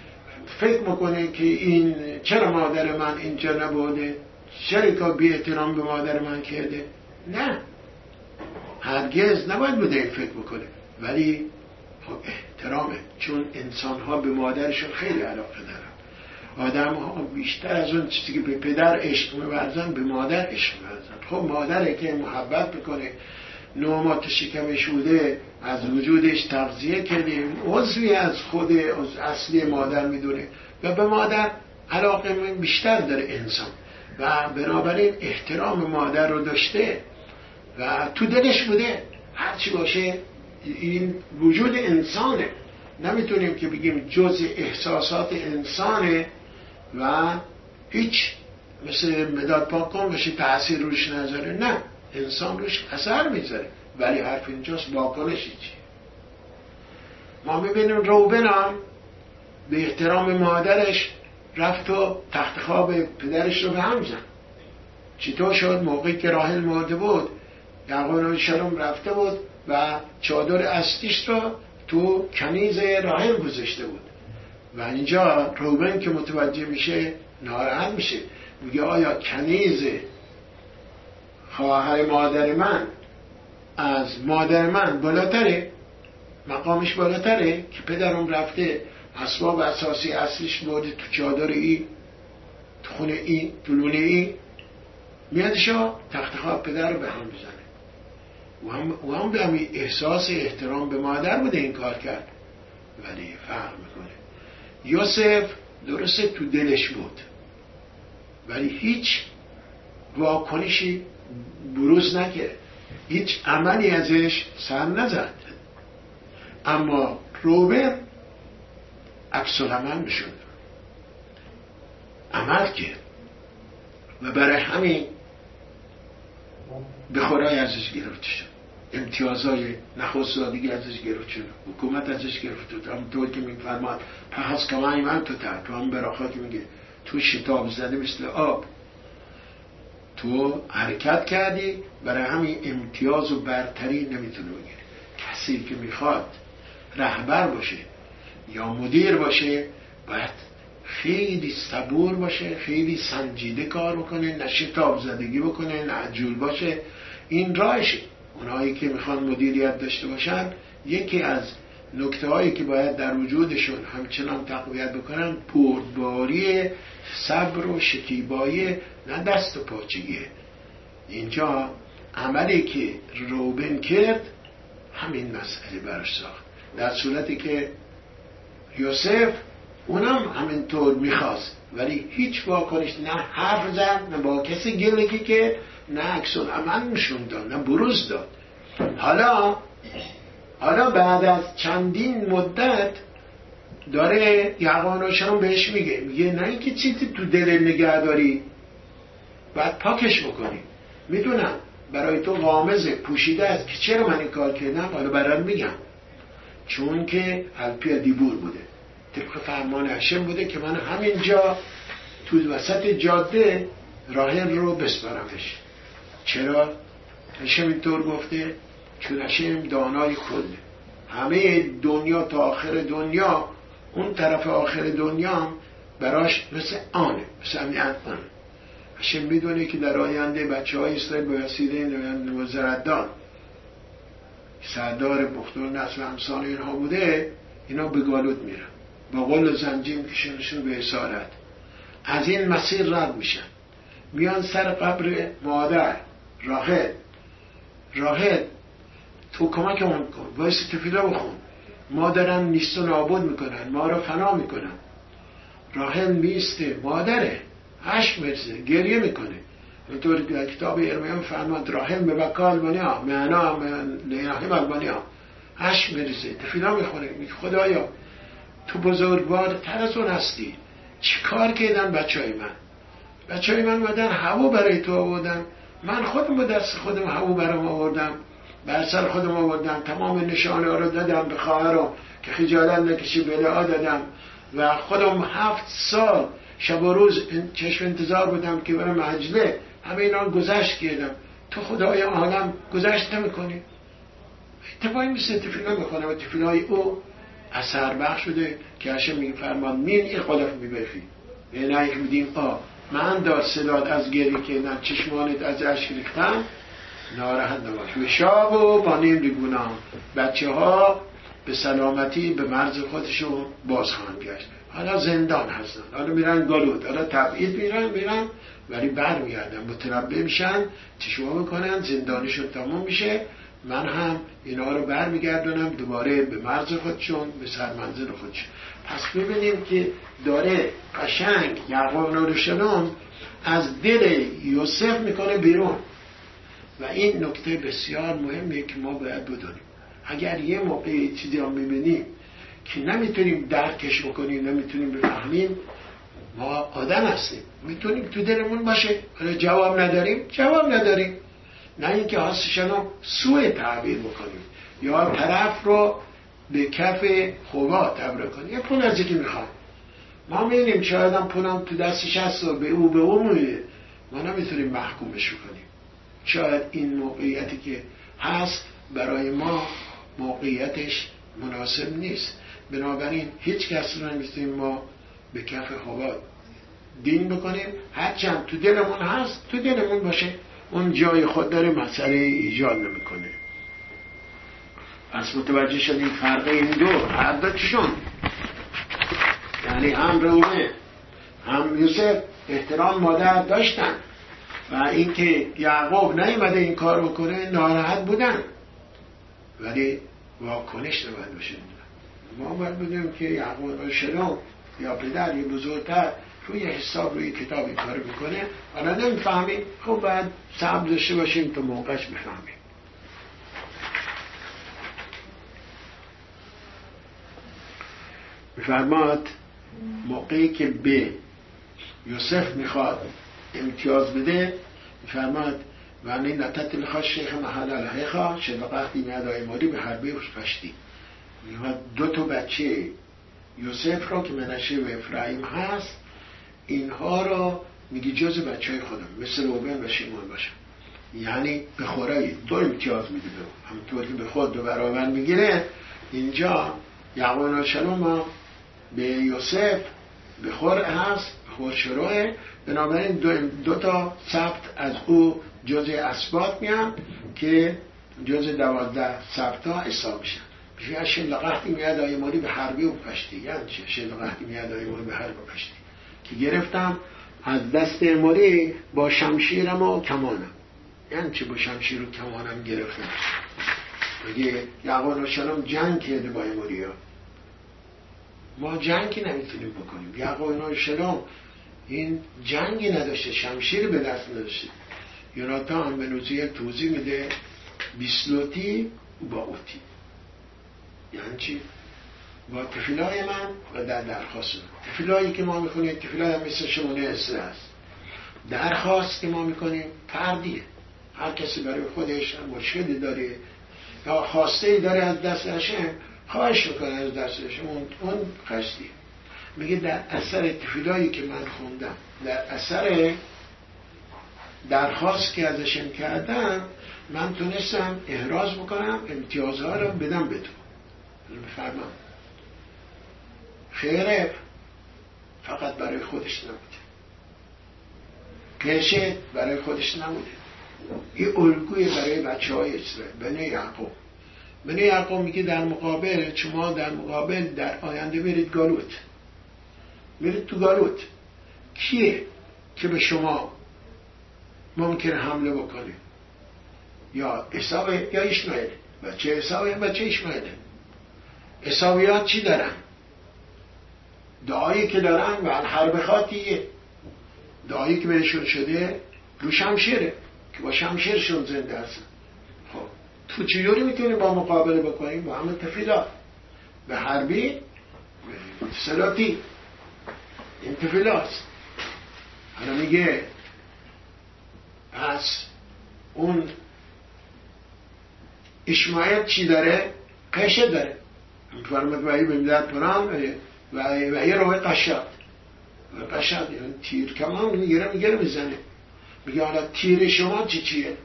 فکر می‌کنه که این چرا مادر من اینجا نبوده؟ چرا بی احترام به مادر من کرده؟ نه. هرگز نباید بوده این فکر بکنه. ولی احترامه. چون انسان ها به مادرشون خیلی علاقه دارن. آدم ها بیشتر از اون چیزی که به پدر عشق میورزن به مادر عشق میورزن. خب مادره که محبت بکنه نومات شکمش بوده از وجودش تغذیه کرده عضوی از خود از اصلی مادر می‌دونه. و به مادر علاقه بیشتر داره انسان. و بنابراین احترام مادر رو داشته و تو دلش بوده هرچی باشه این وجود انسانه. نمی‌تونیم که بگیم جز احساسات انسانه و هیچ مثل مداد پاک بشه تاثیر روش نذاره. نه انسان روش اثر می‌ذاره. ولی حرف اینجاست واکنشی چی؟ ما می‌بینیم روبن هم به احترام مادرش رفت و تخت خواب پدرش رو به هم زن چطور شد؟ موقعی که راهل مرده بود یعقوب شلوم رفته بود. و چادر استیش رو تو کنیز راهل گذاشته بود. و اینجا روبن که متوجه میشه ناراحت میشه. میگه آیا کنیز خواهر مادر من از مادر من بالاتره؟ مقامش بالاتره که پدرم رفته اسباب اساسی اصلیش برده تو چادر ای تو خونه ای تو لونه ای. میادشا تخت خواب پدر رو به هم بزنه و هم, به همین احساس احترام به مادر بوده این کار کرد. ولی فرق می‌کنه. یوسف درسته تو دلش بود. ولی هیچ واکنشی بروز نکرد. هیچ عملی ازش سر نزد. اما روبر عکس عمل بشد عمل کرد. و برای همین به خورای ازش گرفته شد. امتیازهای نخست زادگی ازش گرفت شد حکومت ازش گرفت. شد همونطور که میفرماد پس کمانی من تو تر. تو هم براخا که میگه. تو شتاب زده مثل آب. تو حرکت کردی برای همین امتیاز و برتری نمی‌تونه بگیری. کسی که می‌خواد رهبر باشه یا مدیر باشه باید خیلی صبور باشه خیلی سنجیده کار بکنه نه شتاب زدگی بکنه نه عجول باشه. این راهشه. اونایی که می‌خوان مدیریت داشته باشن یکی از نکته هایی که باید در وجودشون همچنان تقویت بکنن پردباری صبر و شکیبایی نه دست و پاچگیه اینجا عملی که روبن کرد همین مسئله براش ساخت. در صورتی که یوسف اونم همینطور می‌خواست ولی هیچ واکنش نه حرف زد نه با کسی گلگی که نه عکسون عمل نشون داد نه بروز داد. حالا حالا بعد از چندین مدت داره یعقوب بهش میگه میگه نه اینکه چیزی تو دل نگه داری بعد پاکش بکنی. می‌دونم برای تو غامزه پوشیده است که چرا من این کار کردم؟ حالا برای میگم. چون که الپیا دیبور بوده. طبق فرمان هشم بوده که من همینجا تو وسط جاده راهل رو بسپارمش چرا؟ هشم اینطور گفته چون هشم دانای کله همه دنیا تا آخر دنیا اون طرف آخر دنیا هم براش مثل آنه مثل همین آنه هشم می‌دونه که در آینده بچه های اسرائیل به وسیله وزردان سردار بختور نسل همسان اینها بوده اینا به گالود میرن. با قول زنجیم کشونشون به اسارت از این مسیر رد میشن. میان سر قبر مادر. راهد راهد تو کمک اون کن وایس تفیلا بخون. ما دارن نیست و نابود می‌کنن ما رو فنا می‌کنن. راهل میسته مادره. عشق مرزه گریه می‌کنه. اینطور کتاب ارمیان فرماد راهل به بکا المانیا معنا لیناهیم المانیا عشق مرزه تفیلا می‌خونه. خدایا تو بزرگوار تر از اون هستی. چی کار کردن بچه های من؟ بچه های من مدن هوا برای تو آوردم من خودم با دست خودم هوا برام آوردم. بر سر خودم آوردم. تمام نشانه ها رو دادم به خواهرم که خجالت نکشی بلا دادم. و خودم هفت سال شب و روز چشم انتظار بودم که برم عجله همه اینا گذشت کردم. تو خدای عالم گذشت نمی‌کنی. اتفاقی مثل تفیلا می‌کنه و تفیلای او اثر بخش شده که هشم میگه فرمان مین این خلاف میبرفی. یعنی میدیم آ من دار صداد از گری که نه چشمانت از اشک ریختم ناراحت نباش. و شاب و با نیم بچه ها به سلامتی به مرز خودشون باز خواهند گشت. حالا زندان هستن. حالا میرن گالود حالا تبعید میرن میرن ولی بر میگردن متنبه میشن تشوه می‌کنن؟ زندانشون تمام میشه. من هم اینا رو برمیگردونم دوباره به مرز خودشون به سرمنزل خودشون. پس ببینیم که داره قشنگ یعقوب نورشلون از دل یوسف می‌کنه بیرون. و این نکته بسیار مهمه که ما باید بدونیم اگر یه موقع چیزی رو می‌بینیم که نمی‌تونیم درکش بکنیم نمی‌تونیم بفهمیم ما آدم هستیم. می‌تونیم تو دلمون باشه. جواب نداریم جواب نداریم. نه اینکه حاسشن رو سوء تعبیر بکنیم. یا طرف رو به کف خوبا تبره کنیم یه پول از یکی می‌خوام ما می‌بینیم شاید هم پولم تو دستش هست و به او به او مویه ما نمی‌تونیم محکومش کنیم. شاید این موقعیتی که هست برای ما موقعیتش مناسب نیست. بنابراین هیچ کس رو نمی‌تونیم ما به کف خوبا دین بکنیم. هرچند تو دلمون هست تو دلمون باشه. اون جای خود داره مسئله ایجاد نمی‌کنه. پس متوجه شدیم فرق این دو. هر دو چشون یعنی هم رومه هم یوسف احترام مادر داشتن. و اینکه یعقوب نیومده این کار بکنه ناراحت بودن. ولی واکنش نباید باشه. ما باید بدونیم که یعقوب شنو یا پدر یا بزرگتر روی حساب روی کتاب این کار می‌کنه حالا نمی‌فهمیم. خب باید صبر داشته باشیم تا موقعش بفهمیم. میفرماد موقعی که به یوسف می‌خواد امتیاز بده میفرماد این نتت لخوا شیخ محل الهیخا شبقت این ادای ماری به حربه پشتی دو تا بچه یوسف را که منشه و افرایم هست اینها را میگی جز بچه های خودم مثل روبن و شیمون باشم یعنی به خورایی دو امتیاز میده به همونطور که به خود دو برابر می‌گیره اینجا یعقوب شلوم به یوسف به خور هست خور شروعه بنابراین دو, دو تا ثبت از او جز اثبات میان که جز دوازده ثبت ها حساب میشن. میشه شلقحتی میاد آیماری به حربی و پشتی. یعنی چه شلقحتی میاد آیماری به حربی و پشتی. که گرفتم از دست اماری با شمشیرم و کمانم. یعنی چه با شمشیر و کمانم گرفتم؟ میگه یعقوب و جنگ کرده با اماری ها. ما جنگی نمی‌تونیم بکنیم. یعقوب شلام این جنگی نداشته شمشیر به دست نداشته. یوناتا هم به نوزی توضیح میده بیسلوتی با اوتی. یعنی چی؟ با تفیلای من و در درخواست من. تفیلایی که ما می‌کنیم تفیلای مثل شمونه اسره است. درخواست که ما می‌کنیم فردیه. هر کسی برای خودش مشکلی داره. یا خواسته ای داره از دست هشم خواهش می‌کنه از دست هشم اون, اون قصدیه میگه در اثر تفیلایی که من خوندم در اثر درخواست که ازشم کردم من تونستم احراز بکنم امتیازها رو بدم به تو. بفرمام خیره. فقط برای خودش نبوده. کشه برای خودش نبوده. این الگوی برای بچه های اسرائیل بنی یعقوب. بنی یعقوب میگه در مقابل شما در مقابل در آینده برید گالوت. برید تو گالوت. کیه که به شما ممکن حمله بکنه؟ یا اصاب یا اشمایل بچه اصاب یا بچه اشمایل اصابیات چی دارن؟ دعایی که دارن و حرب خاطیه دعایی که بهشون شده رو شمشیره که با شمشیرشون زنده هستن. چجوری می‌تونیم با مقابله بکنیم با همه تفیلات به حربی سلاتی این تفیلات حالا میگه پس اون اشمایل چی داره؟ قشه داره. فرمد وعی پران و یه روی قشاد و قشاد یعنی تیر. کمان می‌گیره می‌گیره می‌زنه. میگه حالا تیر شما چی چیه؟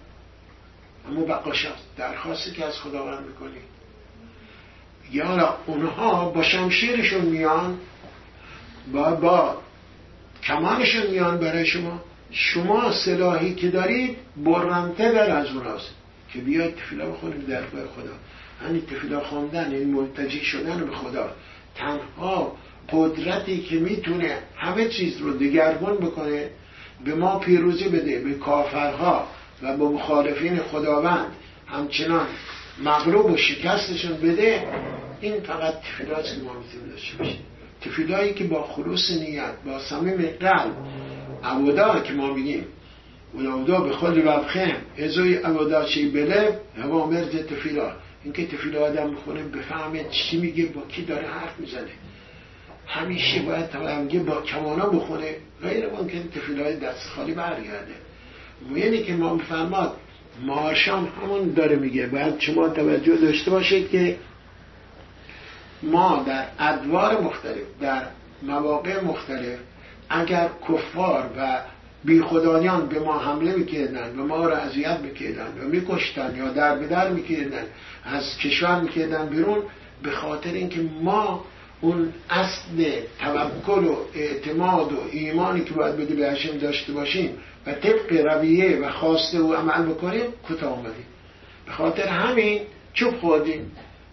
اما بقاش درخواستی که از خداوند می‌کنی. حالا اونها با شمشیرشون میان با با کمانشون میان برای شما. شما سلاحی که دارید برنته در از اوناست که بیاید تفیلا بخونیم در خدا. همین تفیلا خواندن این منتجی شدن به خدا. تنها قدرتی که می‌تونه همه چیز رو دگرگون بکنه به ما پیروزی بده به کافرها. و به مخالفین خداوند همچنان مغلوب و شکستشون بده این فقط که ما می‌تونیم داشته باشیم تفیلایی که با خلوص نیت با صمیم قلب عودا که ما میگیم ولودا به خود ربخم ازوی عودا چی بله هوا مرز تفیلا اینکه تفیلا آدم بخونه بفهمه چی میگه با کی داره حرف می‌زنه. همیشه باید توانگه با کمانا بخونه غیر ممکن تفیلای دست خالی برگرده. یعنی که ما بفرماد مارشام همون داره میگه. باید شما توجه داشته باشید که ما در ادوار مختلف در مواقع مختلف اگر کفار و بی خدایان به ما حمله می‌کردن و ما را اذیت می‌کردن و میکشتن یا در به در می‌کردن از کشور می‌کردن بیرون به خاطر اینکه ما اون اصل توکل و اعتماد و ایمانی که باید بده به هشم داشته باشیم و طبق رویه و خواسته و عمل بکنیم کوتاه آمدیم به خاطر همین چوب خوردیم.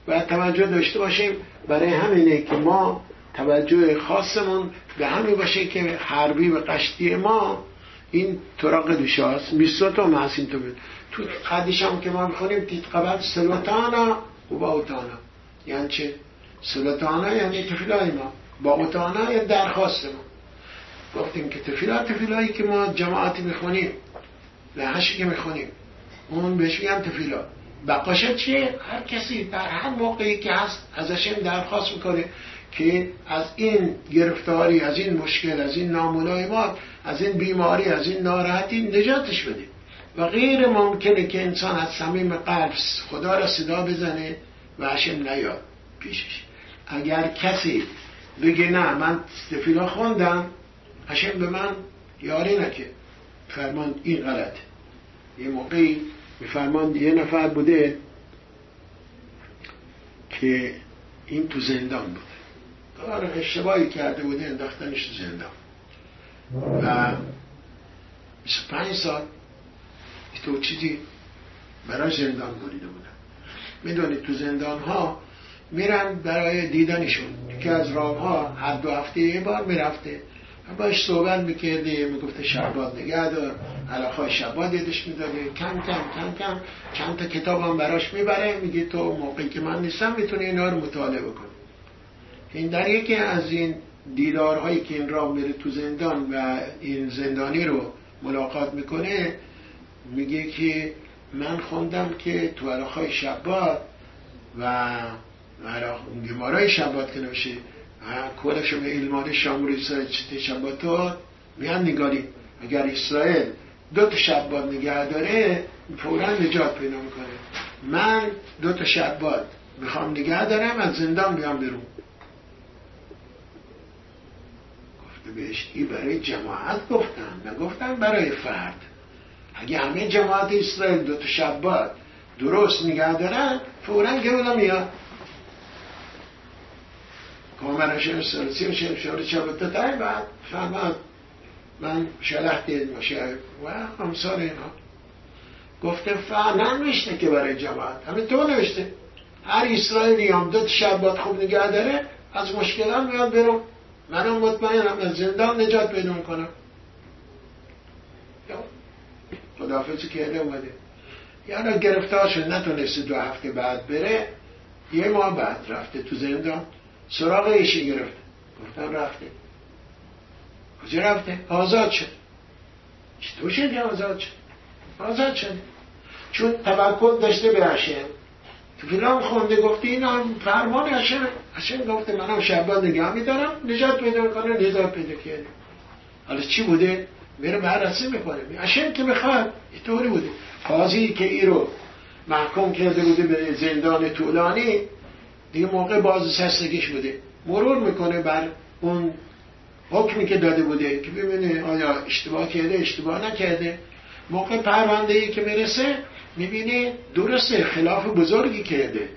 و توجه داشته باشیم برای همینه که ما توجه خاصمون به همین باشه که حربی و قشتی ما این طرق دوشاست میستوت هم هست این تو قدیش هم که ما می‌خونیم تیت قبل سلوتانا و با اوتانا یعنی چه؟ سلطانه یعنی تفیلای ما. با اوتانا یعنی درخواست ما. گفتیم که تفیلا تفیلایی که ما جماعتی می‌خونیم لحشی که می‌خونیم اون بهش میگم تفیلا بقاشه چیه؟ هر کسی در هر موقعی که هست ازش درخواست می‌کنه که از این گرفتاری از این مشکل از این ناملایمات از این بیماری از این ناراحتی نجاتش بده. و غیر ممکنه که انسان از صمیم قلب خدا را صدا بزنه و هشم نیاد پیشش. اگر کسی بگه نه من استفیلا خوندم هشم به من یاری نکه. فرمان این غلط یه موقعی فرمان یه نفر بوده که این تو زندان بود. کار اشتباهی کرده بوده انداختنش تو زندان. و 25 سال تو چیزی برای زندان بریده بودن. می‌دونید تو زندان ها میرن برای دیدنشون. که از راه ها هر دو هفته یه بار می‌رفته. باش صحبت می‌کرده می‌گفته شباد نگه دار. علاقه شباد یادش می‌داده کم کم کم کم چند تا کتاب هم براش می‌بره. میگه تو موقعی که من نیستم می‌تونی اینا رو مطالعه بکنی. این در یکی از این دیدارهایی که این راه میره تو زندان و این زندانی رو ملاقات می‌کنه میگه که من خوندم که تو علاقه شباد و گمارای شبات که نوشه کلش به علمان شامور اسرائیل چه شباتات میان نگاری. اگر اسرائیل دو تا شبات نگه داره فورا نجات پیدا می‌کنه. من دو تا شبات می‌خوام نگه دارم از زندان بیام بیرون. گفته بهش ای برای جماعت گفتن نگفتن برای فرد. اگه همه جماعت اسرائیل دو تا شبات درست نگه دارن فورا گرولا میاد. کامرش سرسی و شمشار چابتا تای بعد فرماد من شلح دید باشه. و همسار اینا. گفته فعلا نوشته که برای جماعت. همه تو نوشته. هر اسرائیلی هم دو شب باید خوب نگه داره از مشکلات میاد برو منم مطمئنم از زندان نجات پیدا کنم خداحافظی کرده اومده. یعنی گرفتار شد نتونسته دو هفته بعد بره یه ماه بعد رفته تو زندان. سراغ ایشی گرفته گفتن رفته. کجا رفته؟ آزاد شد. چطور شدی آزاد شد؟ آزاد شد. چون توکل داشته به هشم تو فیلم خونده گفته این هم فرمان هشم هشم گفته منم شبان نگاه میدارم نجات پیدا کنه نجات پیدا کرده حالا چی بوده؟ میره بررسی می‌کنه هشم که بخواد اینطوری بوده. قاضی که ای رو محکوم کرده بوده به زندان طولانی دیگه موقع باز سستگیش بوده. مرور می‌کنه بر اون حکمی که داده بوده که ببینه آیا اشتباه کرده اشتباه نکرده. موقع پرونده ای که می‌رسه می‌بینه درسته خلاف بزرگی کرده.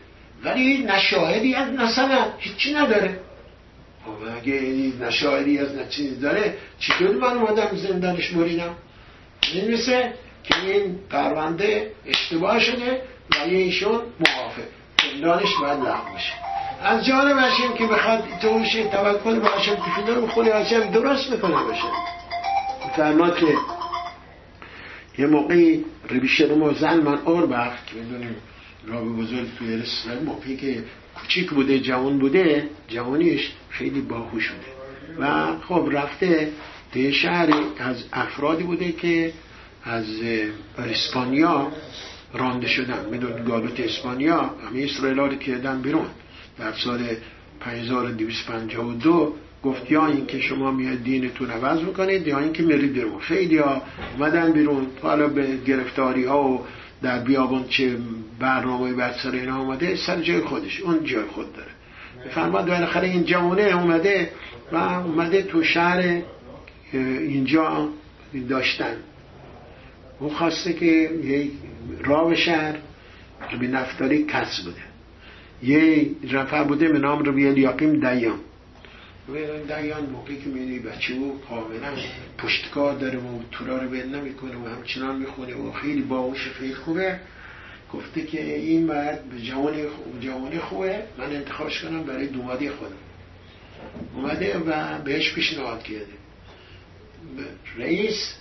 ولی نشاهدی از مثلا هیچی نداره. خب اگه نشاهدی از چیزی داره چطور من اومدم زندانش بریدم می‌رسه که این پرونده اشتباه شده و ایشون موافق. زندانش باید لغو بشه از جانب هشم که بخواد توش توکل به هشم که رو خود هشم درست می‌کنه باشه. فرماد که یه موقعی ربیشن زن من بخت که می‌دونیم رابه بزرگ توی رسول موقعی که کوچیک بوده جوان بوده جوانیش خیلی باهوش بوده. و خب رفته به شهری از افرادی بوده که از اسپانیا رانده شدن. میدون گالوت اسپانیا همه اسرائیل رو کردن بیرون. در سال 5252 گفت یا اینکه شما میاد دینتون عوض می‌کنید یا اینکه میرید بیرون. خیلی ها اومدن بیرون. حالا به گرفتاری ها و در بیابان چه برنامه بر سر اینا اومده سر جای خودش. اون جای خود داره. فرماد بالاخره این جوانه اومده و اومده تو شهر اینجا داشتن. اون خواسته که یک راه شهر به نفتاری کس بوده. یه رفع بوده به نام ربی الیاقیم دیان. و دیان موقعی که می‌دونی بچه او کاملا پشتکار داره و تورا رو بل نمی‌کنه و همچنان می‌خونه و خیلی باوش خیلی خوبه. گفته که این باید به جوانی جوانی خوبه. من انتخابش کنم برای دومادی خودم. اومده و بهش پیشنهاد کرده. رئیس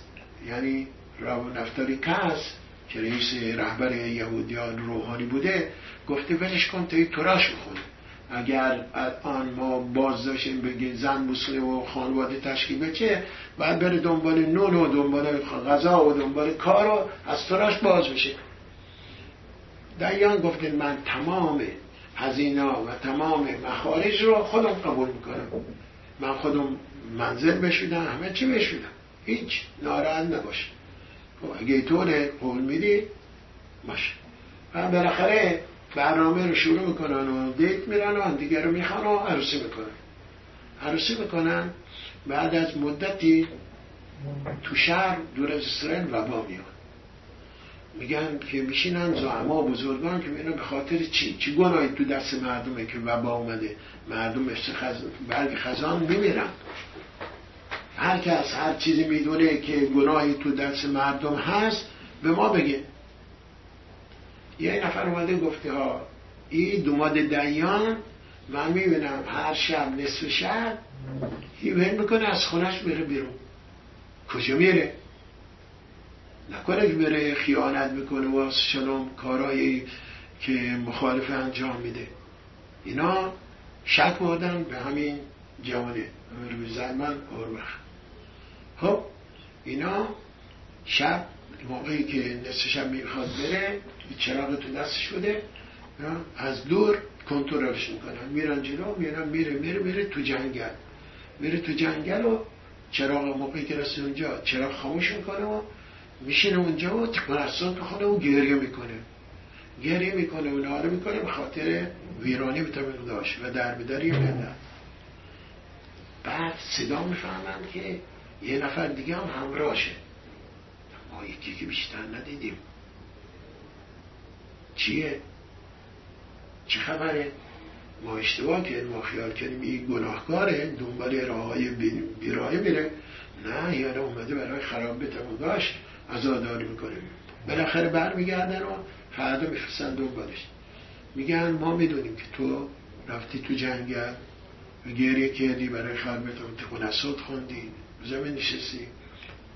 یعنی راو نفتاری کس که رئیس رهبر یهودیان روحانی بوده گفته ولش کن تا توراش بخونه. اگر الان ما باز داشتیم بگیم زن بسونه و خانواده تشکیل بچه بعد بره دنبال نون و دنبال غذا و دنبال کار و از توراش باز بشه. دیان گفته من تمام هزینه و تمام مخارج رو خودم قبول می‌کنم. من خودم منزل بشودم همه چی بشودم. هیچ ناراحت نباشه خب اگه طور قول میدی باشه. و بالاخره برنامه رو شروع می‌کنن و دیت میرن و دیگر رو می‌خوان و عروسی می‌کنن. عروسی می‌کنن بعد از مدتی تو شهر دور از اسرائیل وبا میاد میگن که میشینن زعما بزرگان که میگن به خاطر چی؟ چی گناهی تو دست مردمه که وبا اومده؟ مردم. برگ خزان میمیرن هر کس هر چیزی می‌دونه که گناهی تو دست مردم هست به ما بگه. یه نفر اومده گفته ها این دوماد دیان من می‌بینم هر شب نصف شب هیوهن می‌کنه از خونش بره بیرون. کجا میره؟ نکنه بره خیانت می‌کنه و شلوم کارهایی که مخالف انجام میده. اینا شک بودن به همین جوانه. روی زمان اوربخ خب اینا شب موقعی که نصف شب می‌خواد بره چراغ تو دستش بوده از دور کنترلش می‌کنن. میرن جلو میرن میره میره میره تو جنگل. میره تو جنگل و چراغ موقعی که رسید اونجا چراغ خاموش می‌کنه و میشینه اونجا و تکنرسان بخونه و گریه می‌کنه. گریه می‌کنه و نهاره می‌کنه به خاطر ویرانی به داشت و در بداری بعد صدا می‌فهمند که یه نفر دیگه هم همراهشه. ما یکی که بیشتر ندیدیم. چیه؟ چه خبره؟ ما اشتباه کردیم ما خیال کردیم این گناهکاره دنبال راه های بیراهی میره. نه یعنی اومده برای خراب داشت ازاداری می‌کنه. بالاخره برمیگردن و فردا میفرستن دنبالش. میگن ما می‌دونیم که تو رفتی تو جنگل گریه کردی برای خربتون تقنسات خوندی. زمین نشستی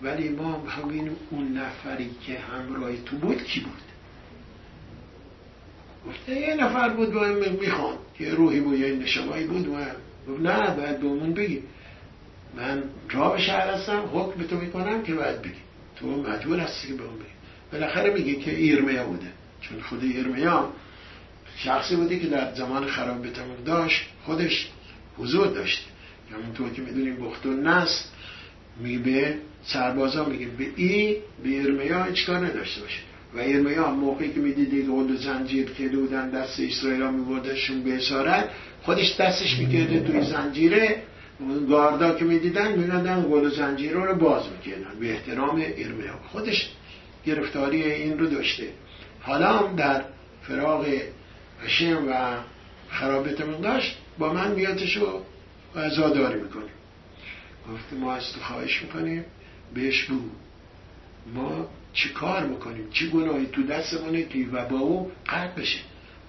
ولی ما همین اون نفری که همراه تو بود کی بود؟ گفته یه نفر بود با می‌خوان یه روحی بود یه نشمایی بود و نه باید به اون بگی. من راه شهر هستم حکم تو می‌کنم که باید بگی. تو مجبور هستی که به اون بگی. بالاخره میگه که ایرمیا بوده. چون خود ایرمیا شخصی بودی که در زمان خراب بتمون داشت خودش حضور داشت. همونطور که می‌دونیم بخت و نس میگه به سربازا میگه به ای به ایرمیا هیچ کار نداشته باشه و ایرمیا موقعی که می‌دیدی قول زنجیر که دودن دست اسرائیل ها میبردشون به اسارت خودش دستش می‌کرده توی زنجیره. گاردا که می‌دیدن می‌دادن قول و زنجیره رو باز می‌کردن به احترام ایرمیا خودش گرفتاری این رو داشته. حالا هم در فراغ هشم و خرابتمون داشت با من میادش رو ازاداری می‌کنیم گفته ما از تو خواهش می‌کنیم بهش بگو. ما چی کار می‌کنیم؟ چی گناهی تو دستمونه که و با او قرد بشه؟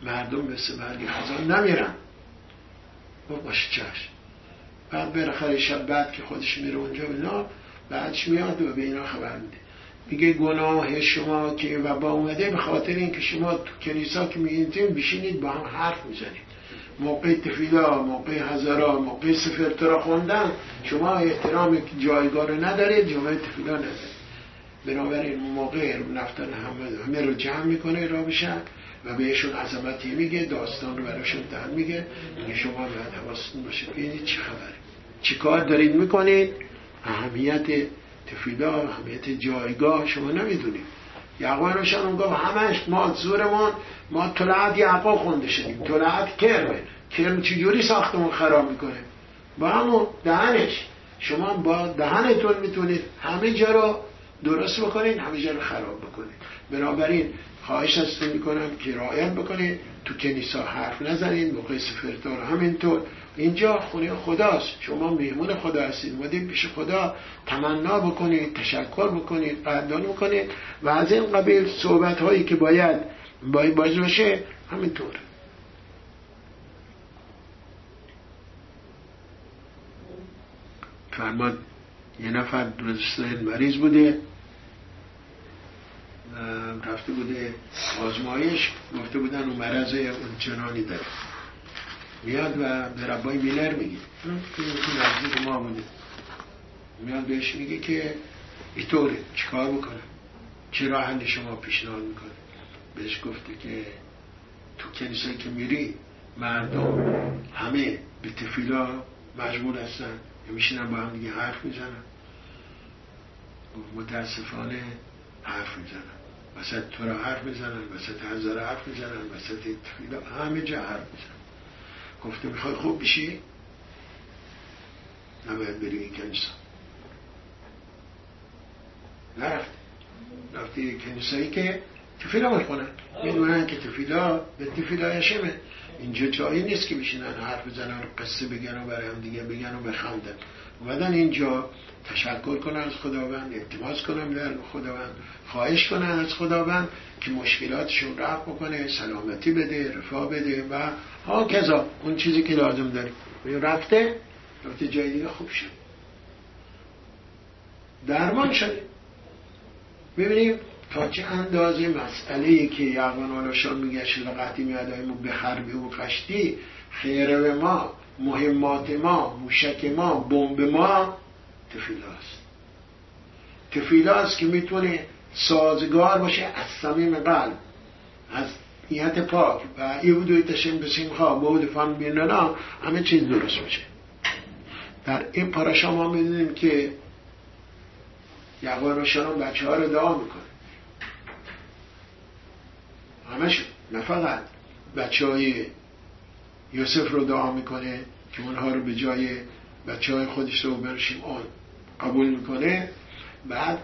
مردم مثل برگ خزان نمیرن. گفت باشه چشم. بعد بالاخره شب بعد که خودش میره اونجا اینا بعدش میاد و به اینا خبر میده. میگه گناه شما که و با اومده به خاطر اینکه شما تو کنیسا که میگیدیم بشینید با هم حرف می‌زنید. موقع تفیلا موقع هزارا موقع سفرترا خوندن. شما احترام جایگاه رو ندارید جمعه تفیلا ندارید بنابراین موقع نفتن همه, همه رو جمع می‌کنه را بشن و بهشون عظمتی میگه داستان رو براشون دهن میگه. میگه شما باید حواستون باشه ببینید چی خبره. چی کار دارید می‌کنید؟ اهمیت تفیلا اهمیت جایگاه شما نمی‌دونید. یعقوب روشن گفت همش ما زورمون ما طلعت یعقوب خونده شدیم. طلعت کرمه. کرم چجوری ساختمون خراب می‌کنه؟ با همون دهنش. شما با دهنتون می‌تونید همه جا رو درست بکنید همه جا رو خراب بکنید. بنابراین خواهش هستون می‌کنم که رعایت بکنید. تو کنیسا حرف نزنید موقع سفرتار همینطور. اینجا خونه خداست. شما میمون خدا هستید. مدید پیش خدا. تمنا بکنید تشکر بکنید قدردانی بکنید. و از این قبیل صحبت هایی که باید باید باز باشه همینطور. فرماد یه نفر درست مریض بوده رفته بوده آزمایش گفته بودن اون مرض اون چنانی داره. میاد و به ربای میلر میگه. که نزدیک ما بوده. میاد بهش میگه که اینطوره چیکار بکنم؟ چه راه حل شما پیشنهاد می‌کنه بهش گفته که تو کنیسه که میری مردم همه به تفیلا مجبور هستن. میشینن با هم دیگه حرف می‌زنن. متاسفانه حرف می‌زنن. وسط تو را حرف می‌زنن وسط هزار حرف می‌زنن وسط تفیلا همه جا حرف می‌زنن. گفته می‌خوای خوب بشی؟ نباید بری این کنیسا نرفت. رفتی کنیسایی که تفیلا می‌خونن. می‌دونن که تفیلا به تفیلا یشمه. اینجا جایی نیست که بشینن حرف بزنن قصه بگن و برای هم دیگه بگن و بخندن. اومدن اینجا تشکر کنن از خداوند التماس کنن در خداوند خواهش کنن از خداوند که مشکلاتشون رفت بکنه سلامتی بده رفاه بده و ها کذا. اون چیزی که لازم داریم رفته رفته جای دیگه خوب شد. درمان شده. ببینیم تا چه اندازه مسئله ای که یعقوب آلاشان میگه شلقتی میادای ما بخربی و قشتی خیره ما مهمات ما موشک ما بمب ما تفیلاست تفیلاست که می‌تونه سازگار باشه از صمیم قلب از نیت پاک. و یهودوی تشن به سیمخا بود فهم بیننا همه چیز درست میشه. در این پاراشا ما می‌دونیم که یعقوب روشان بچه ها رو دعا می‌کنه. همش نه فقط بچه های یوسف رو دعا می‌کنه که اونها رو به جای بچه های خودش رو برشیم آن قبول می‌کنه. بعد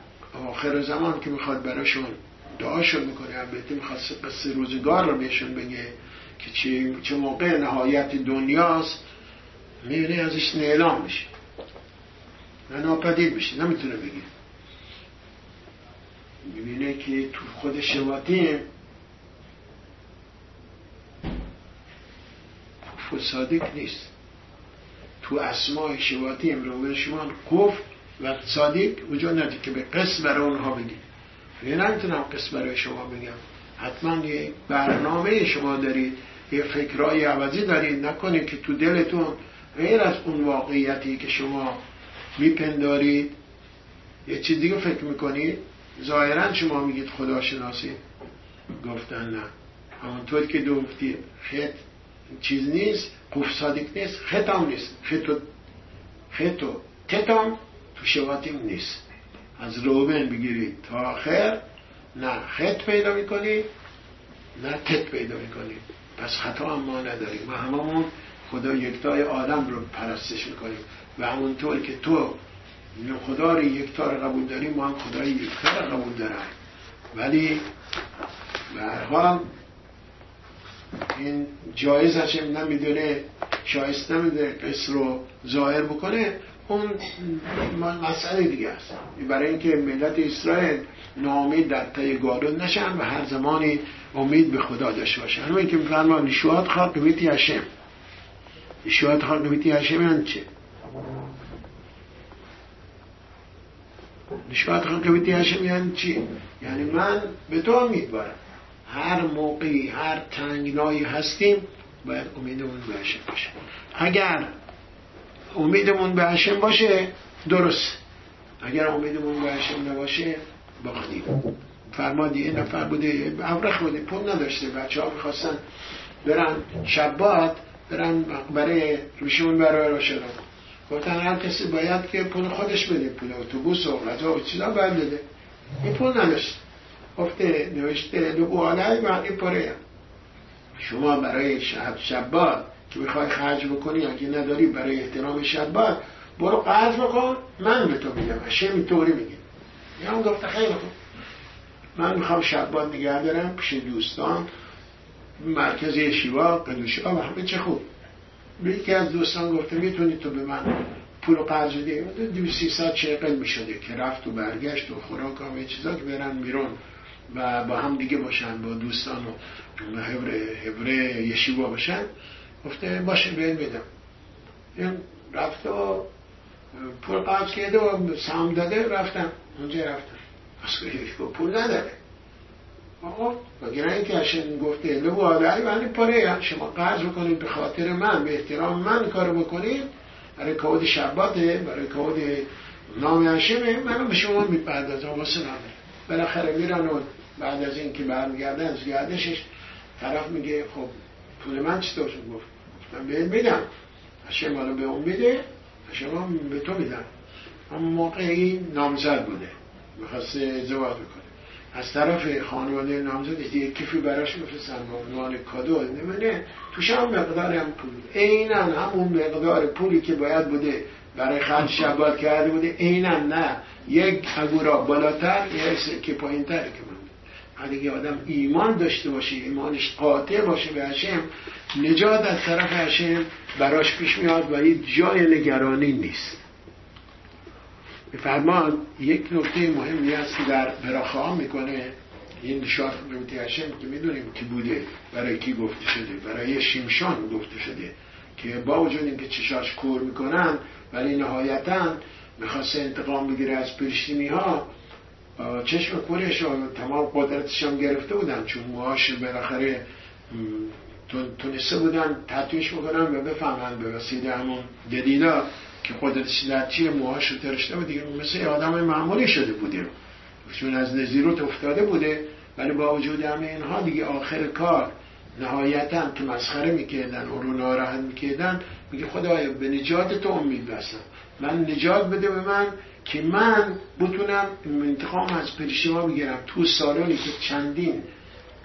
آخر زمان که می‌خواد براشون دعاشون می‌کنه. البته می‌خواد قصه روزگار رو بهشون بگه که چه, موقع نهایت دنیاست. می‌بینه ازش نیلان میشه. و ناپدید میشه. نمی‌تونه بگه. می‌بینه که تو خود شواتیم صادق نیست. تو اسماع شواتیم رو شما گفت و صادق وجود ندید که به قسم برای اونها بگید یه نمی‌تونم قسم برای شما بگم. حتما یه برنامه شما دارید یه فکرهای عوضی دارید. نکنید که تو دلتون غیر از اون واقعیتی که شما میپندارید یه چیز دیگه فکر می‌کنید. ظاهرا شما میگید خداشناسی. گفتن نه. همونطور که گفتید خط چیز نیست قف نیست خط نیست. خط و و تو شواتیم نیست. از روبن بگیرید تا آخر نه خط پیدا می‌کنید نه تت پیدا می‌کنید پس خطا هم ما نداریم. ما هممون خدا یکتای آدم رو پرستش می‌کنیم. و همونطور که تو خدا رو یکتا رو قبول داریم ما هم خدای یکتا رو قبول دارم. ولی به هر حال این جایز هشم نمی‌دونه شایسته نمیده قصر رو ظاهر بکنه. اون مسئله دیگه است. برای اینکه ملت اسرائیل نامید در طی گارون نشن و هر زمانی امید به خدا داشته باشن. همین که میفرما نشوات خواد نمیتی هشم نشوات خواد نمیتی هشم یعنی چه نشوات خواد نمیتی هشم یعنی چی؟ یعنی من به تو امیدوارم هر موقعی هر تنگنایی هستیم باید امیدمون به هشم باشه. اگر امیدمون به هشم باشه درست. اگر امیدمون به هشم نباشه باختیم فرمادی یه نفر بوده ابرخ بوده پول نداشته. بچه ها می‌خواستن برن شبات برن برای روشمون برای را شدن گفتن هر کسی باید که پول خودش بده پول اتوبوس و غذا و چیزا باید بده. این پول نداشت. گفته نوشته من این پره. شما برای شب شبات که می‌خوای خرج بکنی اگه نداری برای احترام شبات برو قرض بکن. من به تو میگم. هشه میطوری میگه. یا هم گفته خیلی خوب. من می‌خوام شبات نگه دارم پیش دوستان مرکز شیوا قدوشی و همه چه خوب. به یکی از دوستان گفته می‌تونی تو به من پول قرض بدی؟ دو سیصد چقل می‌شده که رفت و برگشت و خوراک همه چیزا که برن میرون و با هم دیگه باشن با دوستان و هبره, هبره یشیوا باشن. گفته باشه بیاین بدم این رفته و پول قرض کرده و سام داده رفتم اونجا رفتم از پول نداره. آقا وگرنه اینکه هشم گفته لو آدهی من پاره شما قرض بکنید به خاطر من به احترام من کارو بکنید. برای کود شباته برای کود نام هشمه من به شما می‌پردازم واسه نامه بالاخره میرن و بعد از اینکه برمیگردن از گردشش طرف میگه خب پول من چطور گفت من به میدم. هشم حالا به اون میده؟ شما به تو میدم. اما موقع این نامزد بوده. می‌خواسته ازدواج بکنه. از طرف خانواده نامزد دیگه کیفی براش میفرستن. به عنوان کادو نمیده توش هم مقدار هم پول عینا همون مقدار پولی که باید بوده برای خرج شبات کرده بوده. عینا نه. یک اگورا بالاتر یه که پایین که اگه آدم ایمان داشته باشه ایمانش قاطع باشه به هشم نجات از طرف هشم براش پیش میاد و جای نگرانی نیست. فرمان یک نکته مهمی هست که در براخه می‌کنه این شاه نمتی هشم که می‌دونیم کی بوده برای کی گفته شده برای شیمشان گفته شده که با وجود اینکه چشاش کور می‌کنن ولی نهایتا می‌خواست انتقام بگیره از پرشتینی ها چشم کورش تمام قدرتش هم گرفته بودن چون موهاش بالاخره تونسته بودن تطویش بکنن و بفهمن به وسیله همون جدیدا که قدرتش در چیه موهاش رو ترشته بود. دیگه مثل آدم معمولی شده بوده. چون از نزیروت افتاده بوده ولی با وجود همه اینها دیگه آخر کار نهایتا که مسخره می‌کردن و رو ناراحت می‌کردن. میگه خدایا به نجات تو امید بستم. من نجات بده به من که من بتونم انتقام از پریشما بگیرم. تو سالانی که چندین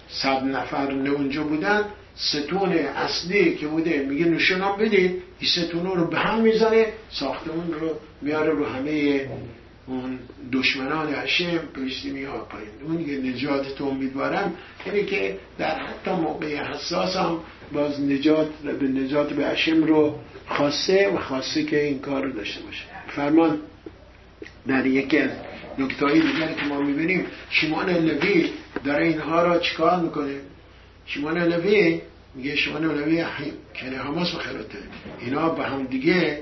صد نفر اونجا بودن ستون اصلی که بوده میگه نشونم بدید این ستون رو به هم می‌زنه ساختمون رو میاره رو همه اون دشمنان هشم فلسطینی ها پایین. اون که نجات تو امیدوارم. اینه که در حتی موقع حساس هم باز نجات به نجات به هشم رو خاصه و خاصه که این کار رو داشته باشه. فرمان. در یکی از نکتهایی دیگر که ما می‌بینیم شیمان لوی داره اینها را چیکار می‌کنه؟ شیمان لوی میگه شیمان لوی کنه حماس و خلاته اینا به هم دیگه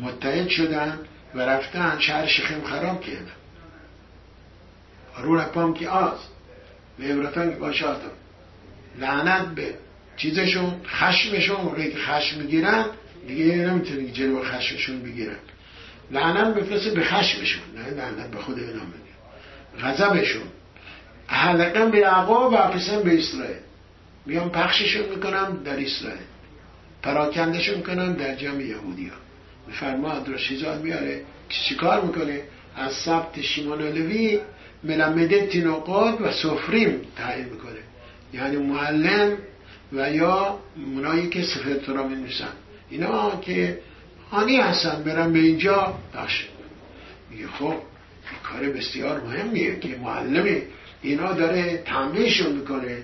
متحد شدن و رفتن شهر شخم خراب کردن. رو رپام که آز. به عبرتان باشاتم لعنت به چیزشون خشمشون که خشم می‌گیرن دیگه نمی‌تونی جلو خشمشون بگیرن. لعنت بفرسته به خشمشون. نه لعنت به خود اینا غضبشون. حلقا به عقا و اپسن به اسرائیل. میان پخششون می‌کنم در اسرائیل. پراکندشون می‌کنم در جمع یهودی ها فرما شیزان میاره چی کار می‌کنه؟ از سبت شیمان لوی ملمده تینوقات و سفریم تعیین می‌کنه. یعنی معلم و یا منایی که سفر تورا می اینا که آنی هستن برن به اینجا. باشه. میگه خب کار بسیار مهمیه که معلم اینا داره تنبیهشون می‌کنه.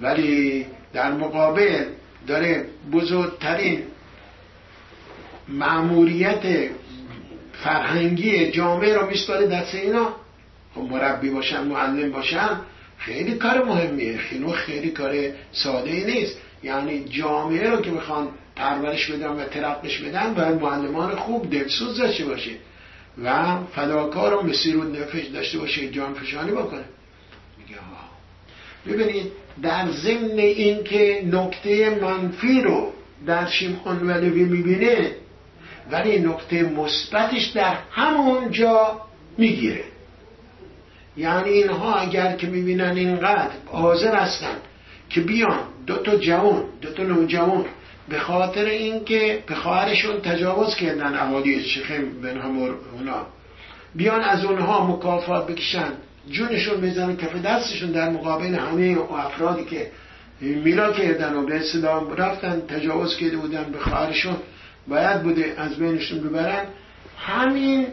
ولی در مقابل داره بزرگترین معموریت فرهنگی جامعه رو میسپاره دست اینا. خب مربی باشن معلم باشن خیلی کار مهمیه. خیلی خیلی کار ساده نیست. یعنی جامعه رو که می‌خوان پرورش بدن و ترقش بدن باید معلمان خوب دلسوز داشته باشه و فداکار و مسیر و نفش داشته باشه جان فشانی بکنه. میگه ها ببینید در ضمن این که نکته منفی رو در شیمخان ولوی می‌بینه ولی نکته مثبتش در همون جا می‌گیره. یعنی اینها اگر که می‌بینن اینقدر حاضر هستن که بیان دو تا جوان دو تا نوجوان به خاطر اینکه به خواهرشون تجاوز کردن اهالی شخم بن اونا. بیان از اونها مکافات بکشن. جونشون بزنن کف دستشون در مقابل همه افرادی که میلا کردن و به اسلام رفتن تجاوز کرده بودن به خواهرشون. باید بوده از بینشون ببرن. همین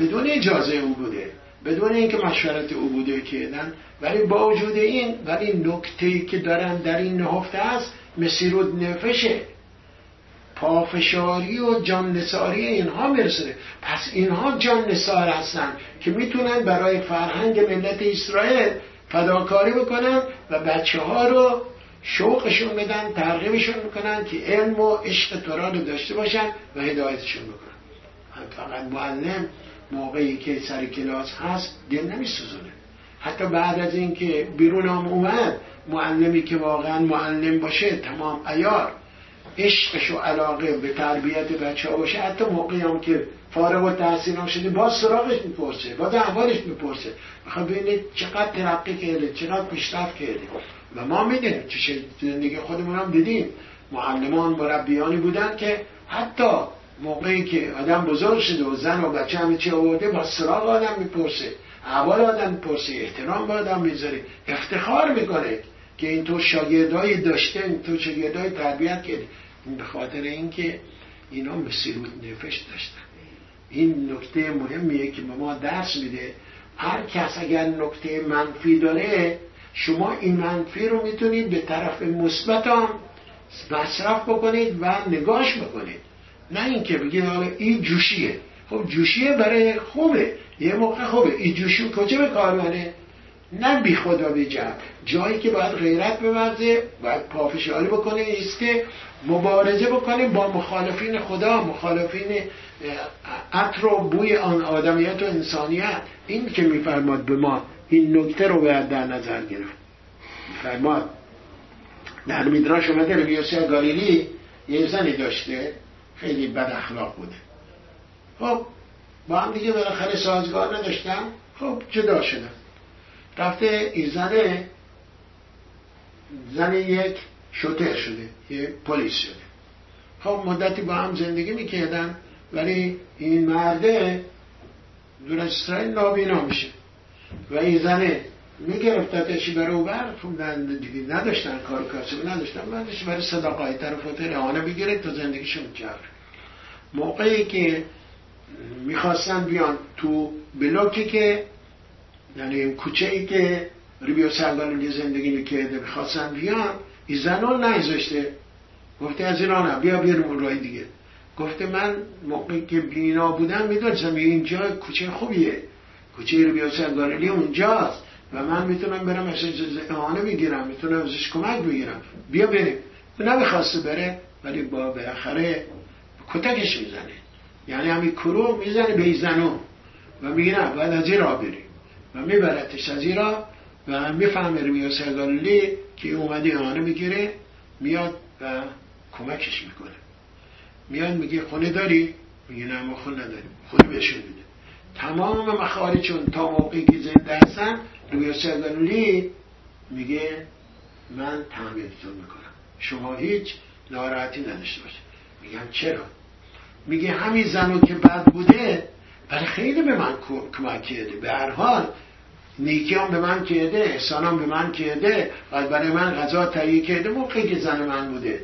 بدون اجازه او بوده. بدون اینکه مشورت او بوده کردن. ولی با وجود این ولی نکته که دارن در این نهفته است مسیرود نفشه پافشاری و جان نساری اینها می‌رسه پس اینها جان نسار هستن که می‌تونن برای فرهنگ ملت اسرائیل فداکاری بکنن و بچه ها رو شوقشون بدن ترغیبشون می‌کنن که علم و عشق تورا داشته باشن و هدایتشون بکنن. فقط معلم موقعی که سر کلاس هست دل نمیسوزونه. حتی بعد از اینکه بیرون اومد معلمی که واقعا معلم باشه تمام ایار عشقش و علاقه به تربیت بچه ها باشه. حتی موقعی هم که فارغ و تحصیل هم شده باز سراغش می‌پرسه باز احوالش می‌پرسه. بخواد ببینه چقدر ترقی کرده چقدر پیشرفت کرده. و ما می‌دونیم چه زندگی خودمون هم دیدیم. معلمان مربیانی بودن که حتی موقعی که آدم بزرگ شده و زن و بچه همه چی آورده با سراغ آدم می‌پرسه. اول آدم می‌پرسه احترام به آدم می‌ذاره. افتخار می‌کنه که این تو شاگردای داشته تو شاگردای تربیت کرده. به خاطر اینکه اینا مسیروت نفش داشتن. این نکته مهمیه که به ما درس میده. هر کس اگر نکته منفی داره شما این منفی رو می‌تونید به طرف مثبت هم مصرف بکنید و نگاش بکنید. نه اینکه بگید حالا این جوشیه. خب جوشیه برای خوبه. یه موقع خوبه. این جوشی کجا به کار نه بی خدا بی جایی که باید غیرت بورزه باید پافشاری بکنه ایست که مبارزه بکنیم با مخالفین خدا مخالفین عطر و بوی آن آدمیت و انسانیت. این که میفرماد به ما این نکته رو باید در نظر گرفت. میفرماد در میدراش اومده رویوسی گالیلی یه زنی داشته خیلی بد اخلاق بوده خب با هم دیگه بالاخره سازگار نداشتم خب جدا شدم رفته این زنه زن یک شوتر شده یه پلیس شده. خب مدتی با هم زندگی می‌کردن ولی این مرده دور اسرائیل نابینا میشه. و این زنه میگرفتتشی برای او بر خب دیگه نداشتن کار کاسب نداشتن؟ بعدش برای صداقای طرف و اعانه بگیره تا زندگیشون کرد موقعی که می‌خواستن بیان تو بلوکی که یعنی کوچه ای که ریبیو سرگانلی زندگی می‌کرده می‌خواستن بیان این زنان نگذاشته. گفته از ایران بیا بیاریم اون رای دیگه. گفته من موقعی که بینا بودم می‌دونستم اینجا کوچه خوبیه. کوچه ریبیو سرگانلی اونجاست. و من می‌تونم برم ازش اعانه بگیرم می‌تونم ازش کمک بگیرم. بیا بریم. نمی‌خواسته بره ولی با بالاخره کتکش می‌زنه. یعنی همین کرو می‌زنه به زنو. و میگه نه باید از این را بریم. و میبرتش از این را و می‌فهمه روی سرگالی که اومده آنه می‌گیره میاد و کمکش می‌کنه. میاد میگه خونه داری؟ میگه نه ما خونه نداریم خونه بهشون میده. تمام مخارجون تا موقعی که زنده هستن روی سرگالی میگه من تحمیلتون می‌کنم. شما هیچ ناراحتی نداشته باشه میگم چرا؟ میگه همین زنو که بد بوده برای خیلی به من کمک کرده. به هر حال نیکی هم به من کرده احسان هم به من کرده و برای من غذا تهیه کرده موقعی که زن من بوده.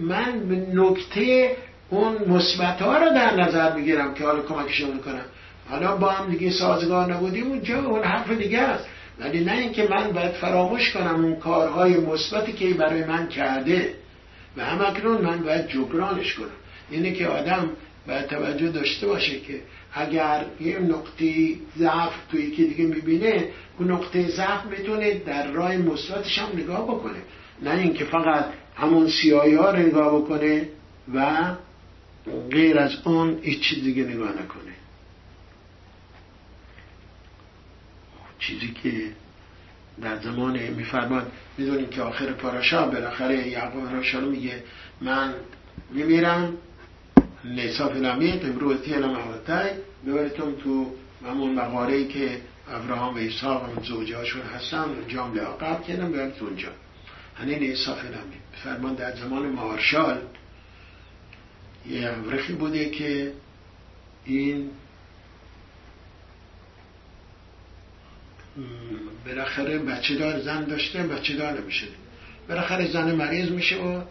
من نکته اون مثبت ها رو در نظر می‌گیرم که حالا کمکشون کنم حالا با هم دیگه سازگار نبودیم اونجا اون حرف دیگه است. ولی نه اینکه من باید فراموش کنم اون کارهای مثبتی که برای من کرده. و همکنون من باید جبرانش کنم. اینه که آدم باید توجه داشته باشه که اگر یه نقطه ضعف توی یکی دیگه می‌بینه اون نقطه ضعف می‌تونه در راه مثبتش هم نگاه بکنه. نه اینکه فقط همون سیایی ها رو نگاه بکنه و غیر از اون هیچ چیز دیگه نگاه نکنه. چیزی که در زمان میفرمان می‌دونیم که آخر پاراشا بالاخره یعقوب راشالو میگه من میمیرم نصاف نمید امروزی نمهاتای ببرتون تو همون مقاره که ابراهام و ایسا و زوجه هاشون هستن اونجا هم لعاقب کردم ببرد اونجا هنین اصاف نمید فرمان در زمان مارشال یه ابرخی بوده که این بالاخره بچه دار زن داشته بچه دار نمیشه بالاخره زن مریض میشه و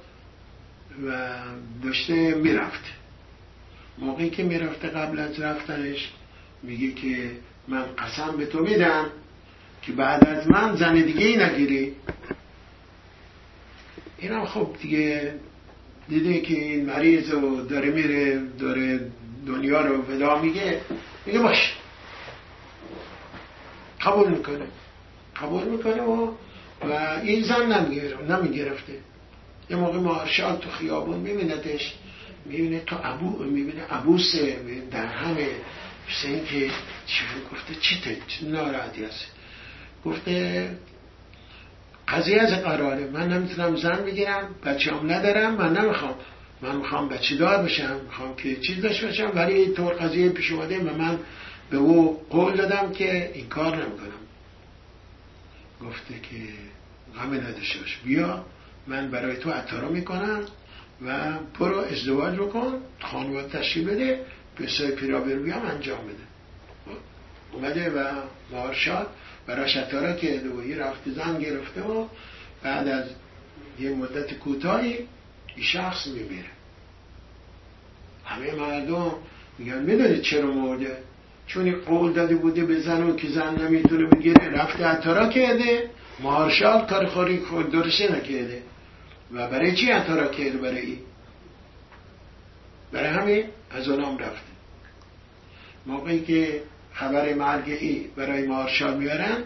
و داشته می‌رفت. موقعی که می‌رفته قبل از رفتنش میگه که من قسم به تو میدم که بعد از من زن دیگه ای نگیری. اینم خب دیگه دیده که این مریض و داره میره داره دنیا رو ودا میگه میگه باش. قبول می‌کنه. قبول می‌کنه و و این زن نمی‌گرفته. یه موقع مارشال تو خیابون میبیندش. می‌بینه تو ابو می‌بینه ابوسه در همه مثل که چی گفته چی چی ناراحتی هست گفته قضیه از قراره. من نمی‌تونم زن بگیرم بچه هم ندارم من نمی‌خوام. من می‌خوام بچه دار بشم می‌خوام که چیز داشته باشم ولی طور قضیه پیش اومده و من به او قول دادم که این کار نمی‌کنم. گفته که غم نداشته باش. بیا من برای تو عطارو می‌کنم. و برو ازدواج بکن خانواده تشکیل بده به سای پیرابروی هم انجام بده. اومده و مارشاد برای شطاره که دوهی رفته زن گرفته و بعد از یه مدت کوتاهی این شخص میمیره. همه مردم میگن می‌دونید چرا مرده؟ چون قول داده بوده به زن که زن نمی‌تونه بگیره رفته عطارا کرده مارشال کار خوری درشه نکرده و برای چی عطارا کرده برای این؟ برای همین از اونام رفته. موقعی که خبر مرگ ای برای مارشال میارن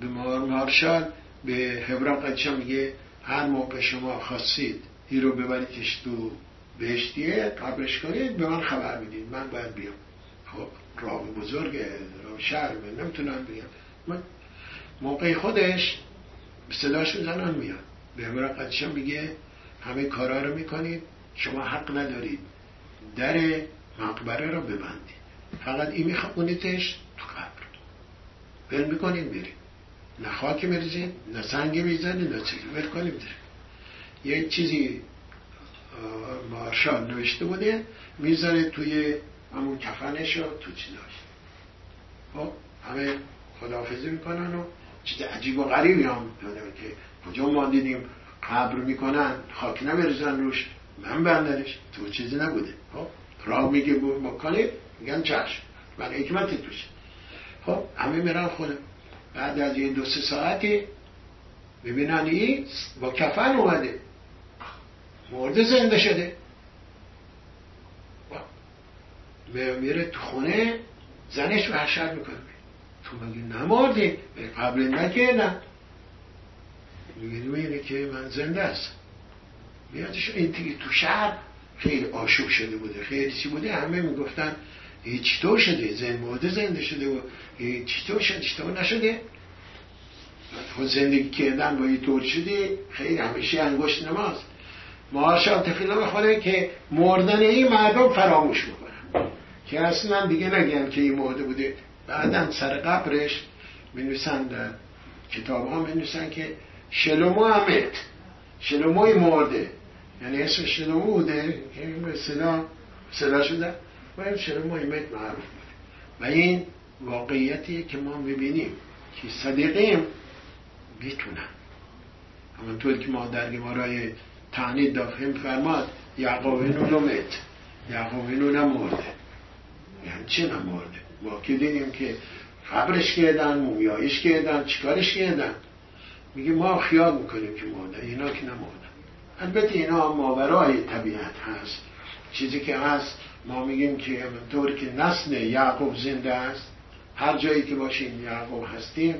به مارشال به هبران قدشا میگه هر موقع شما خواستید این رو ببریدش تو بهشتیه قبرش کنید به من خبر می‌دید من باید بیام. خب راه بزرگ راه شهر نمی‌تونم بیام. موقع خودش صداش زنان میاد. به قدشم میگه همه کارا رو می‌کنید شما حق ندارید. در مقبره رو ببندید. فقط این میخونیدش تو قبر. بل می‌کنید برید. نه خاک میریزید نه سنگ می‌زنید نه چیزی. بل کنید یه چیزی مارشال نوشته بوده می‌ذاره توی همون کفنش رو تو چیزاش. خب همه خداحافظی می‌کنن و چیز عجیب و غریبی هم که کجا ما دیدیم قبر می‌کنن خاک نمیرزن روش. من بندرش تو چیزی نبوده. خب؟ راه میگه بکنید میگن چشم. من حکمت توشه خب؟ همه میرن خونه. بعد از یه دو سه ساعتی ببینن این با کفن اومده. مرده زنده شده. میره تو خونه زنش وحشت می‌کنه. تو مگه نمردی؟ قبل نکردم میگه که من زنده است میادش این تو شهر خیلی آشوب شده بوده خیلی چی بوده. همه می‌گفتن چطور شده؟ زن مرده زنده شده و چطور شده؟ چطور نشده. تو زندگی کردن با یه طور شده خیلی همیشه انگشت نماز. ماشا تفیلا می‌خوره که مردن این مردم فراموش می‌کنن. که اصلا دیگه نگن که این مرده بوده. بعدا سر قبرش می نویسن در کتاب ها می که شلومو همت شلوموی مرده. یعنی اسم شلومو بوده. که به صدا شده. و این شلوموی مت معروف بوده. و این واقعیتیه که ما می‌بینیم که صدیقیم می‌تونن. همونطور که ما در گمارای تعنید دافهم فرماد یعقوبینو لومت یعقوبینو نمورده یعنی چه نمورده ما که دیدیم که قبرش کردن مومیایش کردن چیکارش کردن؟ میگه ما خیال می‌کنیم که مرده اینا که نمردن البته اینا ماورای طبیعت هست. چیزی که هست ما میگیم که طور که نسل یعقوب زنده است هر جایی که باشیم یعقوب هستیم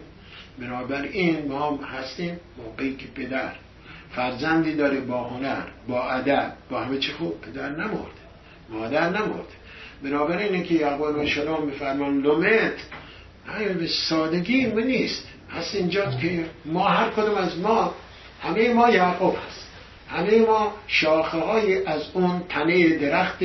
این ما هم هستیم موقعی که پدر فرزندی داره با هنر با ادب با همه چی خوب پدر نمرده مادر نمرده. بنابراین اینه که یعقوب شلام میفرمان لومت؟ به سادگی نیست. هست اینجا که ما هر کدوم از ما همه ما یعقوب هست. همه ما شاخه های از اون تنه درخت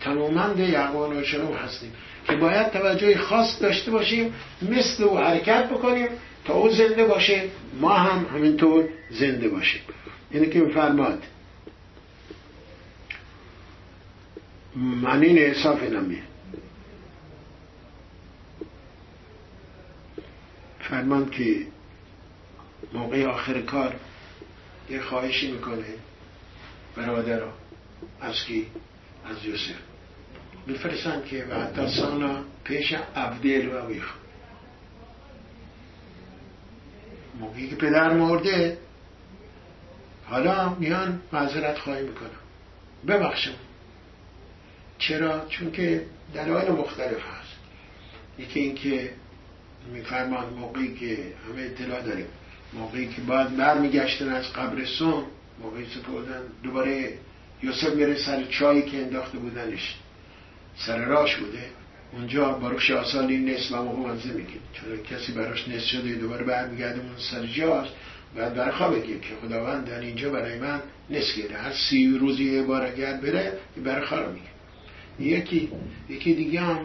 تنومند یعقوب شلام هستیم که باید توجه خاص داشته باشیم مثل او حرکت بکنیم تا او زنده باشه ما هم همینطور زنده باشیم. اینه که میفرماد معنی احساف نمیه. فرمان که موقع آخر کار یه خواهشی می‌کنه برادر از کی از یوسف. میفرستن که و سانا پیش عبدیل و ویخ موقعی که پدر مرده حالا میان معذرت خواهی می‌کنم. ببخشم. چرا؟ چون که دلایل مختلف هست. یکی اینکه میفرمان موقعی که همه اطلاع داریم. موقعی که باید برمیگشتن از قبرستون موقعی سپردن دوباره یوسف میره سر چایی که انداخته بودنش. سر راش بوده. اونجا باروخ آسالی نصف و مزه میگه چون کسی براش نصف شده دوباره برمیگرده اون سر جاش بعد برخوا بگه که خداوند در اینجا برای من نصف گیره هر سی روزی یه بار اگر بره برخوا رو میگه یکی یکی دیگه هم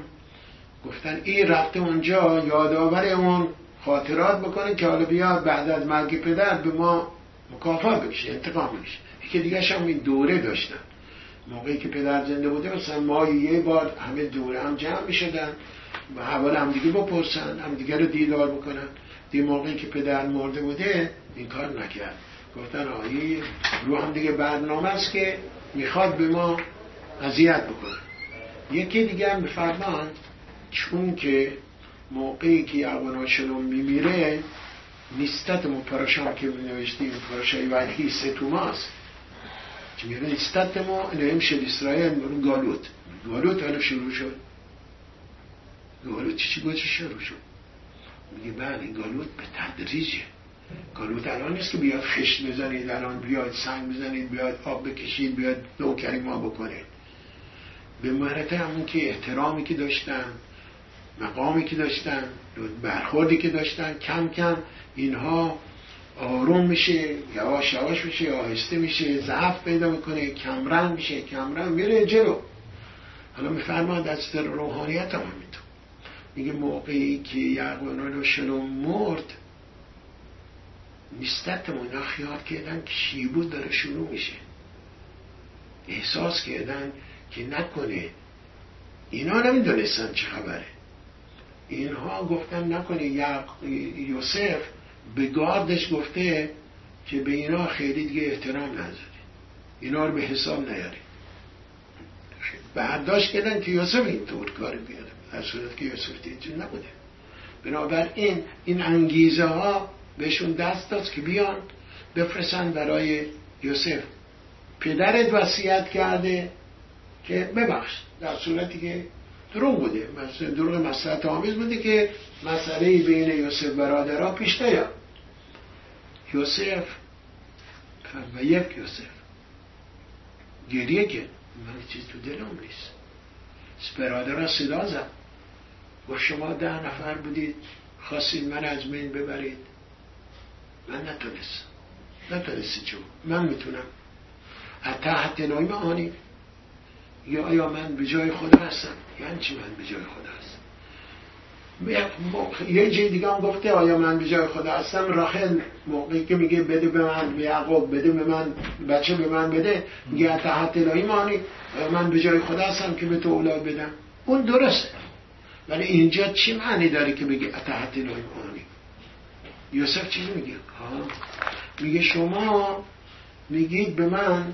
گفتن این رفته اونجا یادآور اون خاطرات بکنه که حالا بیاد بعد از مرگ پدر به ما مکافات بکشه انتقام بکشه. یکی دیگه هم این دوره داشتن. موقعی که پدر زنده بوده مثلا ما یه بار همه دوره هم جمع می شدن و حوال هم دیگه بپرسن هم دیگه رو دیدار بکنن. دی موقعی که پدر مرده بوده این کار نکرد. گفتن آیی رو هم دیگه برنامه است که می‌خواد به ما اذیت بکنه. یکی دیگه هم بفرمان چون که موقعی که شلوم میمیره نیستت مو پرشان که نوشتیم پرشای وحی که میگه؟ نیستت ما نیم شد اسرائیل مرون گالوت. گالوت حالا شروع شد. گالوت چی چی شروع شد؟ میگه بله گالوت به تدریجه. گالوت الان نیست که بیاد خشت بزنید الان بیاد سنگ بزنید بیاد آب بکشید بیاد نوکری ما بکنید به مرتبه همون که احترامی که داشتن مقامی که داشتن برخوردی که داشتن کم کم اینها آروم میشه یواش یواش میشه آهسته میشه ضعف پیدا می‌کنه کمرنگ میشه کمرنگ میره جلو. حالا میفرماد از در روحانیت هم همینطور. میگه موقعی که یعقوب رو شلوم مرد نیستتمون اینا خیال کردن که شیبود داره شروع میشه. احساس کردن که نکنه. اینا نمی‌دونستن چه خبره. اینها گفتن نکنه یوسف به گاردش گفته که به اینا خیلی دیگه احترام نذاری. اینا رو به حساب نیاری. برداشت کردن که یوسف اینطور کاری بیاره. در صورت که یوسف دیجون نبوده. بنابراین این انگیزه ها بهشون دست داد که بیان بفرستن برای یوسف. پدرت وصیت کرده که ببخش. در صورتی که دروغ بوده. دروغ مسئلت آمیز بوده که مسئله بین یوسف برادرها پیش نیاد یوسف. و یک یوسف. گریه که من چیز تو دلم نیست. برادرها صدا زد. با شما ده نفر بودید. خواستید من از بین ببرید. من نتونست نتونستی چون. من می‌تونم. تحت نایم آنی. یا آیا من به جای خدا هستم؟ یعنی چی من به جای خدا هستم؟ یه جای دیگه هم گفته آیا من به جای خدا هستم؟ راخل موقعی که میگه بده به من به یعقوب بده به من بچه به من بده میگه تحت الهی مانی من به جای خدا هستم که به تو اولاد بدم؟ اون درسته. ولی اینجا چی معنی داره که بگه تحت الهی مانی؟ یوسف چی میگه؟ میگه شما میگید به من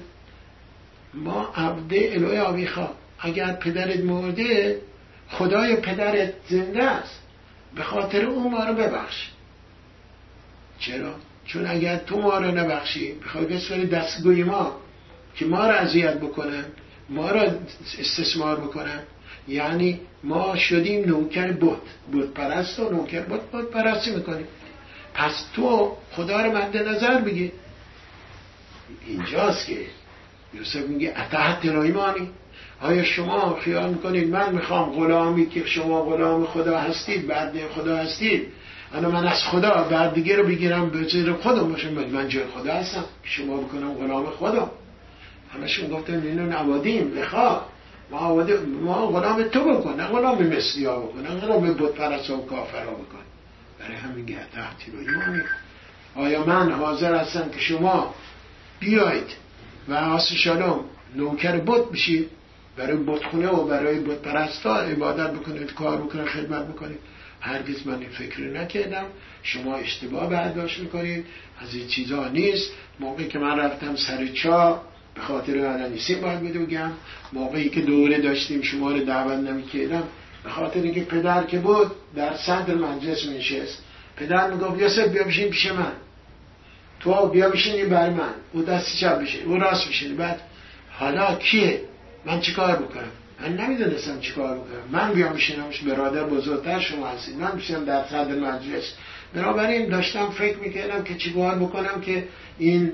ما عبده الهی آویخا اگر پدرت مرده خدای پدرت زنده است. به خاطر اون ما رو ببخش. چرا؟ چون اگر تو ما رو نبخشی بخوای بسپری دستگوی ما که ما رو اذیت بکنن ما رو استثمار بکنن یعنی ما شدیم نوکر بود بود پرست و نوکر بود بود پرستی می‌کنیم. پس تو خدا رو مد نظر بگی اینجاست که یوسف میگه اتحت ایمانی آیا شما خیال می‌کنید من می‌خوام غلامی که شما غلام خدا هستید بعد خدا هستید انا من از خدا بعد دیگه رو بگیرم به زیر خودم باشم من جای خدا هستم شما بکنم غلام خدا. همشون گفتن اینو نوادیم بخواه ما, ما غلام تو بکن نه غلام مثلی ها بکن نه غلام بود پرست و کافر ها بکن. برای همین گه تحتی رو ایمانی آیا من حاضر هستم که شما بیاید و آس شالوم نوکر بود بشید برای بتخونه و برای بت پرستا عبادت بکنید کار بکنید خدمت بکنید هرگز من این فکر نکردم. شما اشتباه برداشت می‌کنید. از این چیزها نیست. موقعی که من رفتم سر چا به خاطر علنیسی باید بگم موقعی که دوره داشتیم شما رو دعوت نمی‌کردم. به خاطر اینکه پدر که بود در صدر مجلس نشست پدر می‌گفت یوسف بیا بشین پیش من. تو بیا بشینی بر من. او دست چپ بشه او راست بشینی. بعد حالا کیه؟ من چیکار بکنم؟ من نمی‌دونستم چیکار بکنم. من بیام بشینمش برادر بزرگتر شما هستید. من بشینم در صدر مجلس. بنابراین داشتم فکر می‌کردم که چیکار بکنم که این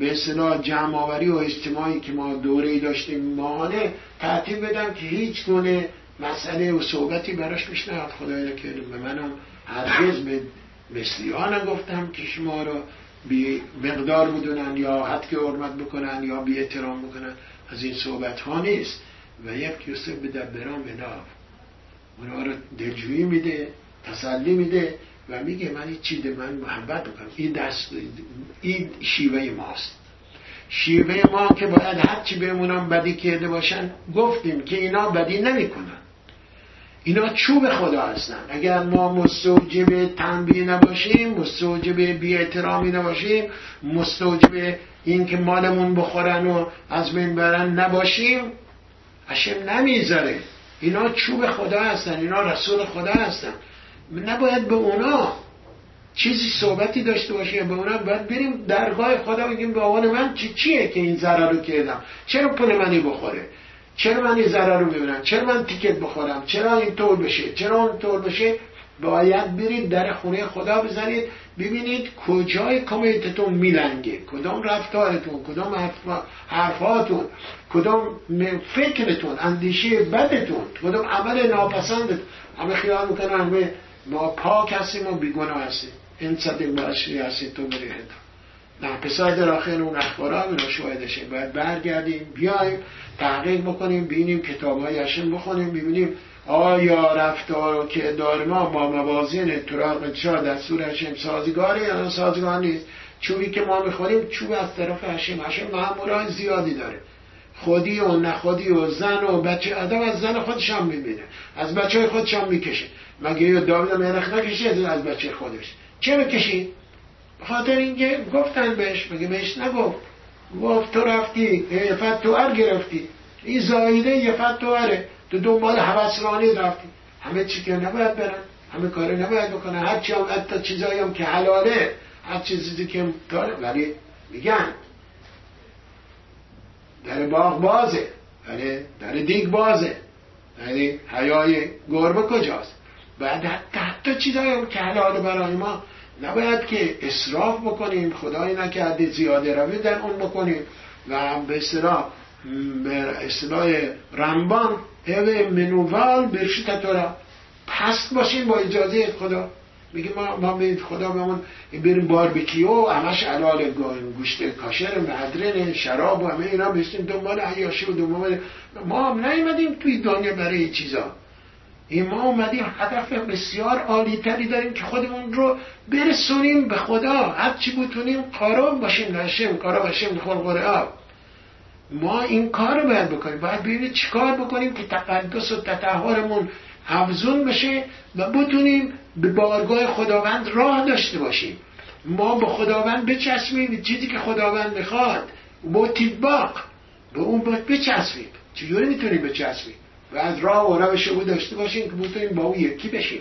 به اصطلاح جمع آوری و اجتماعی که ما دوره ای داشتیم ماهانه تعطیل بدم که هیچ گونه مسئله و صحبتی براش پیش نیاد. خدای کردم به منم هرگز به مثلی ها نگفتم که شما رو بی مقدار بدونن یا حد که حرمت بکنن یا بی احترام بکنن. از این صحبت ها نیست. و یک یوسف به دبران به ناف اونا رو دلجویی میده تسلی میده و میگه من این چیده من محبت بکنم این دست این شیوه ماست. شیوه ما که باید هرچی بهمونم بدی کرده باشن گفتیم که اینا بدی نمی‌کنن. اینا چوب خدا هستن. اگر ما مستوجب تنبیه نباشیم مستوجب بی احترامی نباشیم مستوجب این که مالمون بخورن و از بین برن نباشیم اشم نمی‌ذاره. اینا چوب خدا هستن اینا رسول خدا هستن. نباید به اونا چیزی صحبتی داشته باشیم به اونا باید بریم درگاه خدا بگیم به آوان من چی چیه که این ضرر رو کردم؟ چرا پول منی بخوره؟ چرا من این ضرر رو ببینم چرا من تیکت بخورم؟ چرا این طور بشه؟ چرا اون طور بشه؟ باید برید در خونه خدا بزنید ببینید کجای کمیتتون میلنگه. کدام رفتارتون کدام حرفاتون کدام فکرتون اندیشه بدتون کدام عمل ناپسندتون. همه خیال می‌کنن همه ما پاک هستیم و بیگناه هستیم. این صدق برشی هستیم تو بریه نه پسر در آخر اون اخبارا رو شاهدشه باید برگردیم بیایم تحقیق بکنیم بینیم کتاب های بخونیم ببینیم آیا رفتار که دار ما با موازین تراغ چا دستور هشم سازگاره یا سازگار نیست. چوبی که ما می‌خوریم چوب از طرف هشم هشم معمولای زیادی داره. خودی و نخودی و زن و بچه آدم از زن خودش هم می‌بینه. از بچه خودش هم می‌کشه. مگه یه داوید مرخ نکشی از بچه خودش؟ چه بکشی؟ خاطر اینکه گفتن بهش مگه بهش نگفت. گفت تو رفتی فت تو ار گرفتی. این زایده یه فتواره تو دنبال حوثرانی رفتی. همه چی که نباید برن همه کار نباید بکنه هر چی هم حتی چیزایی هم که حلاله هر چیزی که داره. ولی میگن. در باغ بازه. ولی در دیگ بازه. یعنی حیای گربه کجاست؟ بعد حتی چیزایی هم که حلاله برای ما نباید که اصراف بکنیم خدای نکرده زیاده روی در اون بکنیم. و به اصطلاح اصطلاح رمبان هوه منوال برشت را پست باشیم با اجازه خدا. میگه ما ما به خدا بهمون بریم باربیکیو همش علال گوشت کاشر مدرن شراب و همه اینا بشیم دنبال عیاشی و دنبال ما هم نیومدیم توی دنیا برای چیزا. این ما اومدیم هدف بسیار عالی تری داریم که خودمون رو برسونیم به خدا. هر چی بتونیم کارا باشیم نشیم کارا باشیم خلق آب ما این کار رو باید بکنیم. باید ببینید چیکار بکنیم که تقدس و تطهرمون افزون بشه و بتونیم به بارگاه خداوند راه داشته باشیم. ما به خداوند بچسبیم چیزی که خداوند می‌خواد. با تیباق به اون بچسبیم. چجوری می‌تونیم بچسبیم؟ و از راه و روش او داشته باشیم که بتونیم با او یکی بشیم.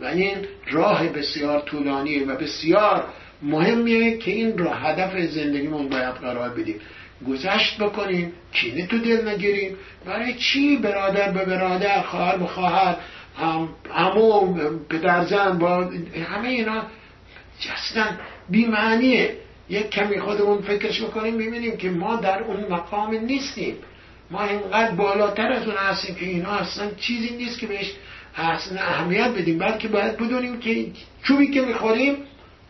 و این راه بسیار طولانیه و بسیار مهمیه که این راه هدف زندگیمون باید قرار بدیم. گذشت بکنیم کینه تو دل نگیریم. برای چی برادر به برادر خواهر به خواهر همو پدر زن با همه اینا جستن بیمعنیه. یک کمی خودمون فکرش بکنیم ببینیم که ما در اون مقام نیستیم. ما اینقدر بالاتر از اون هستیم که اینا اصلا چیزی نیست که بهش اصلا اهمیت بدیم. بلکه باید بدونیم که چوبی که می‌خوریم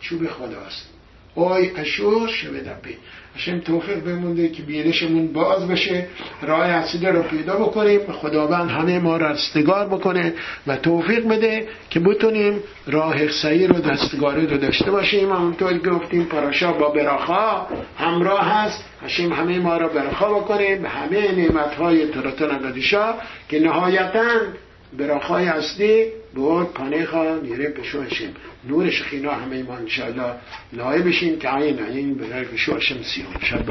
چوب خداست. اوی اشور شبه دبی هشم توفیق بمونده که بینشمون باز بشه راه اصیده رو پیدا بکنیم خداوند همه ما را دستگار بکنه و توفیق بده که بتونیم راه سعی رو دستگاری رو داشته باشیم. همونطور گفتیم پراشا با براخا همراه هست. هشم همه ما را براخا بکنه به همه نعمت های تراتون قدیشا که نهایتاً براخای اصلی بود پانه خواه نیره پشو هشیم نور شخینا همه ما انشاءالله لایه بشین که این این برای پشو هشم سیون شد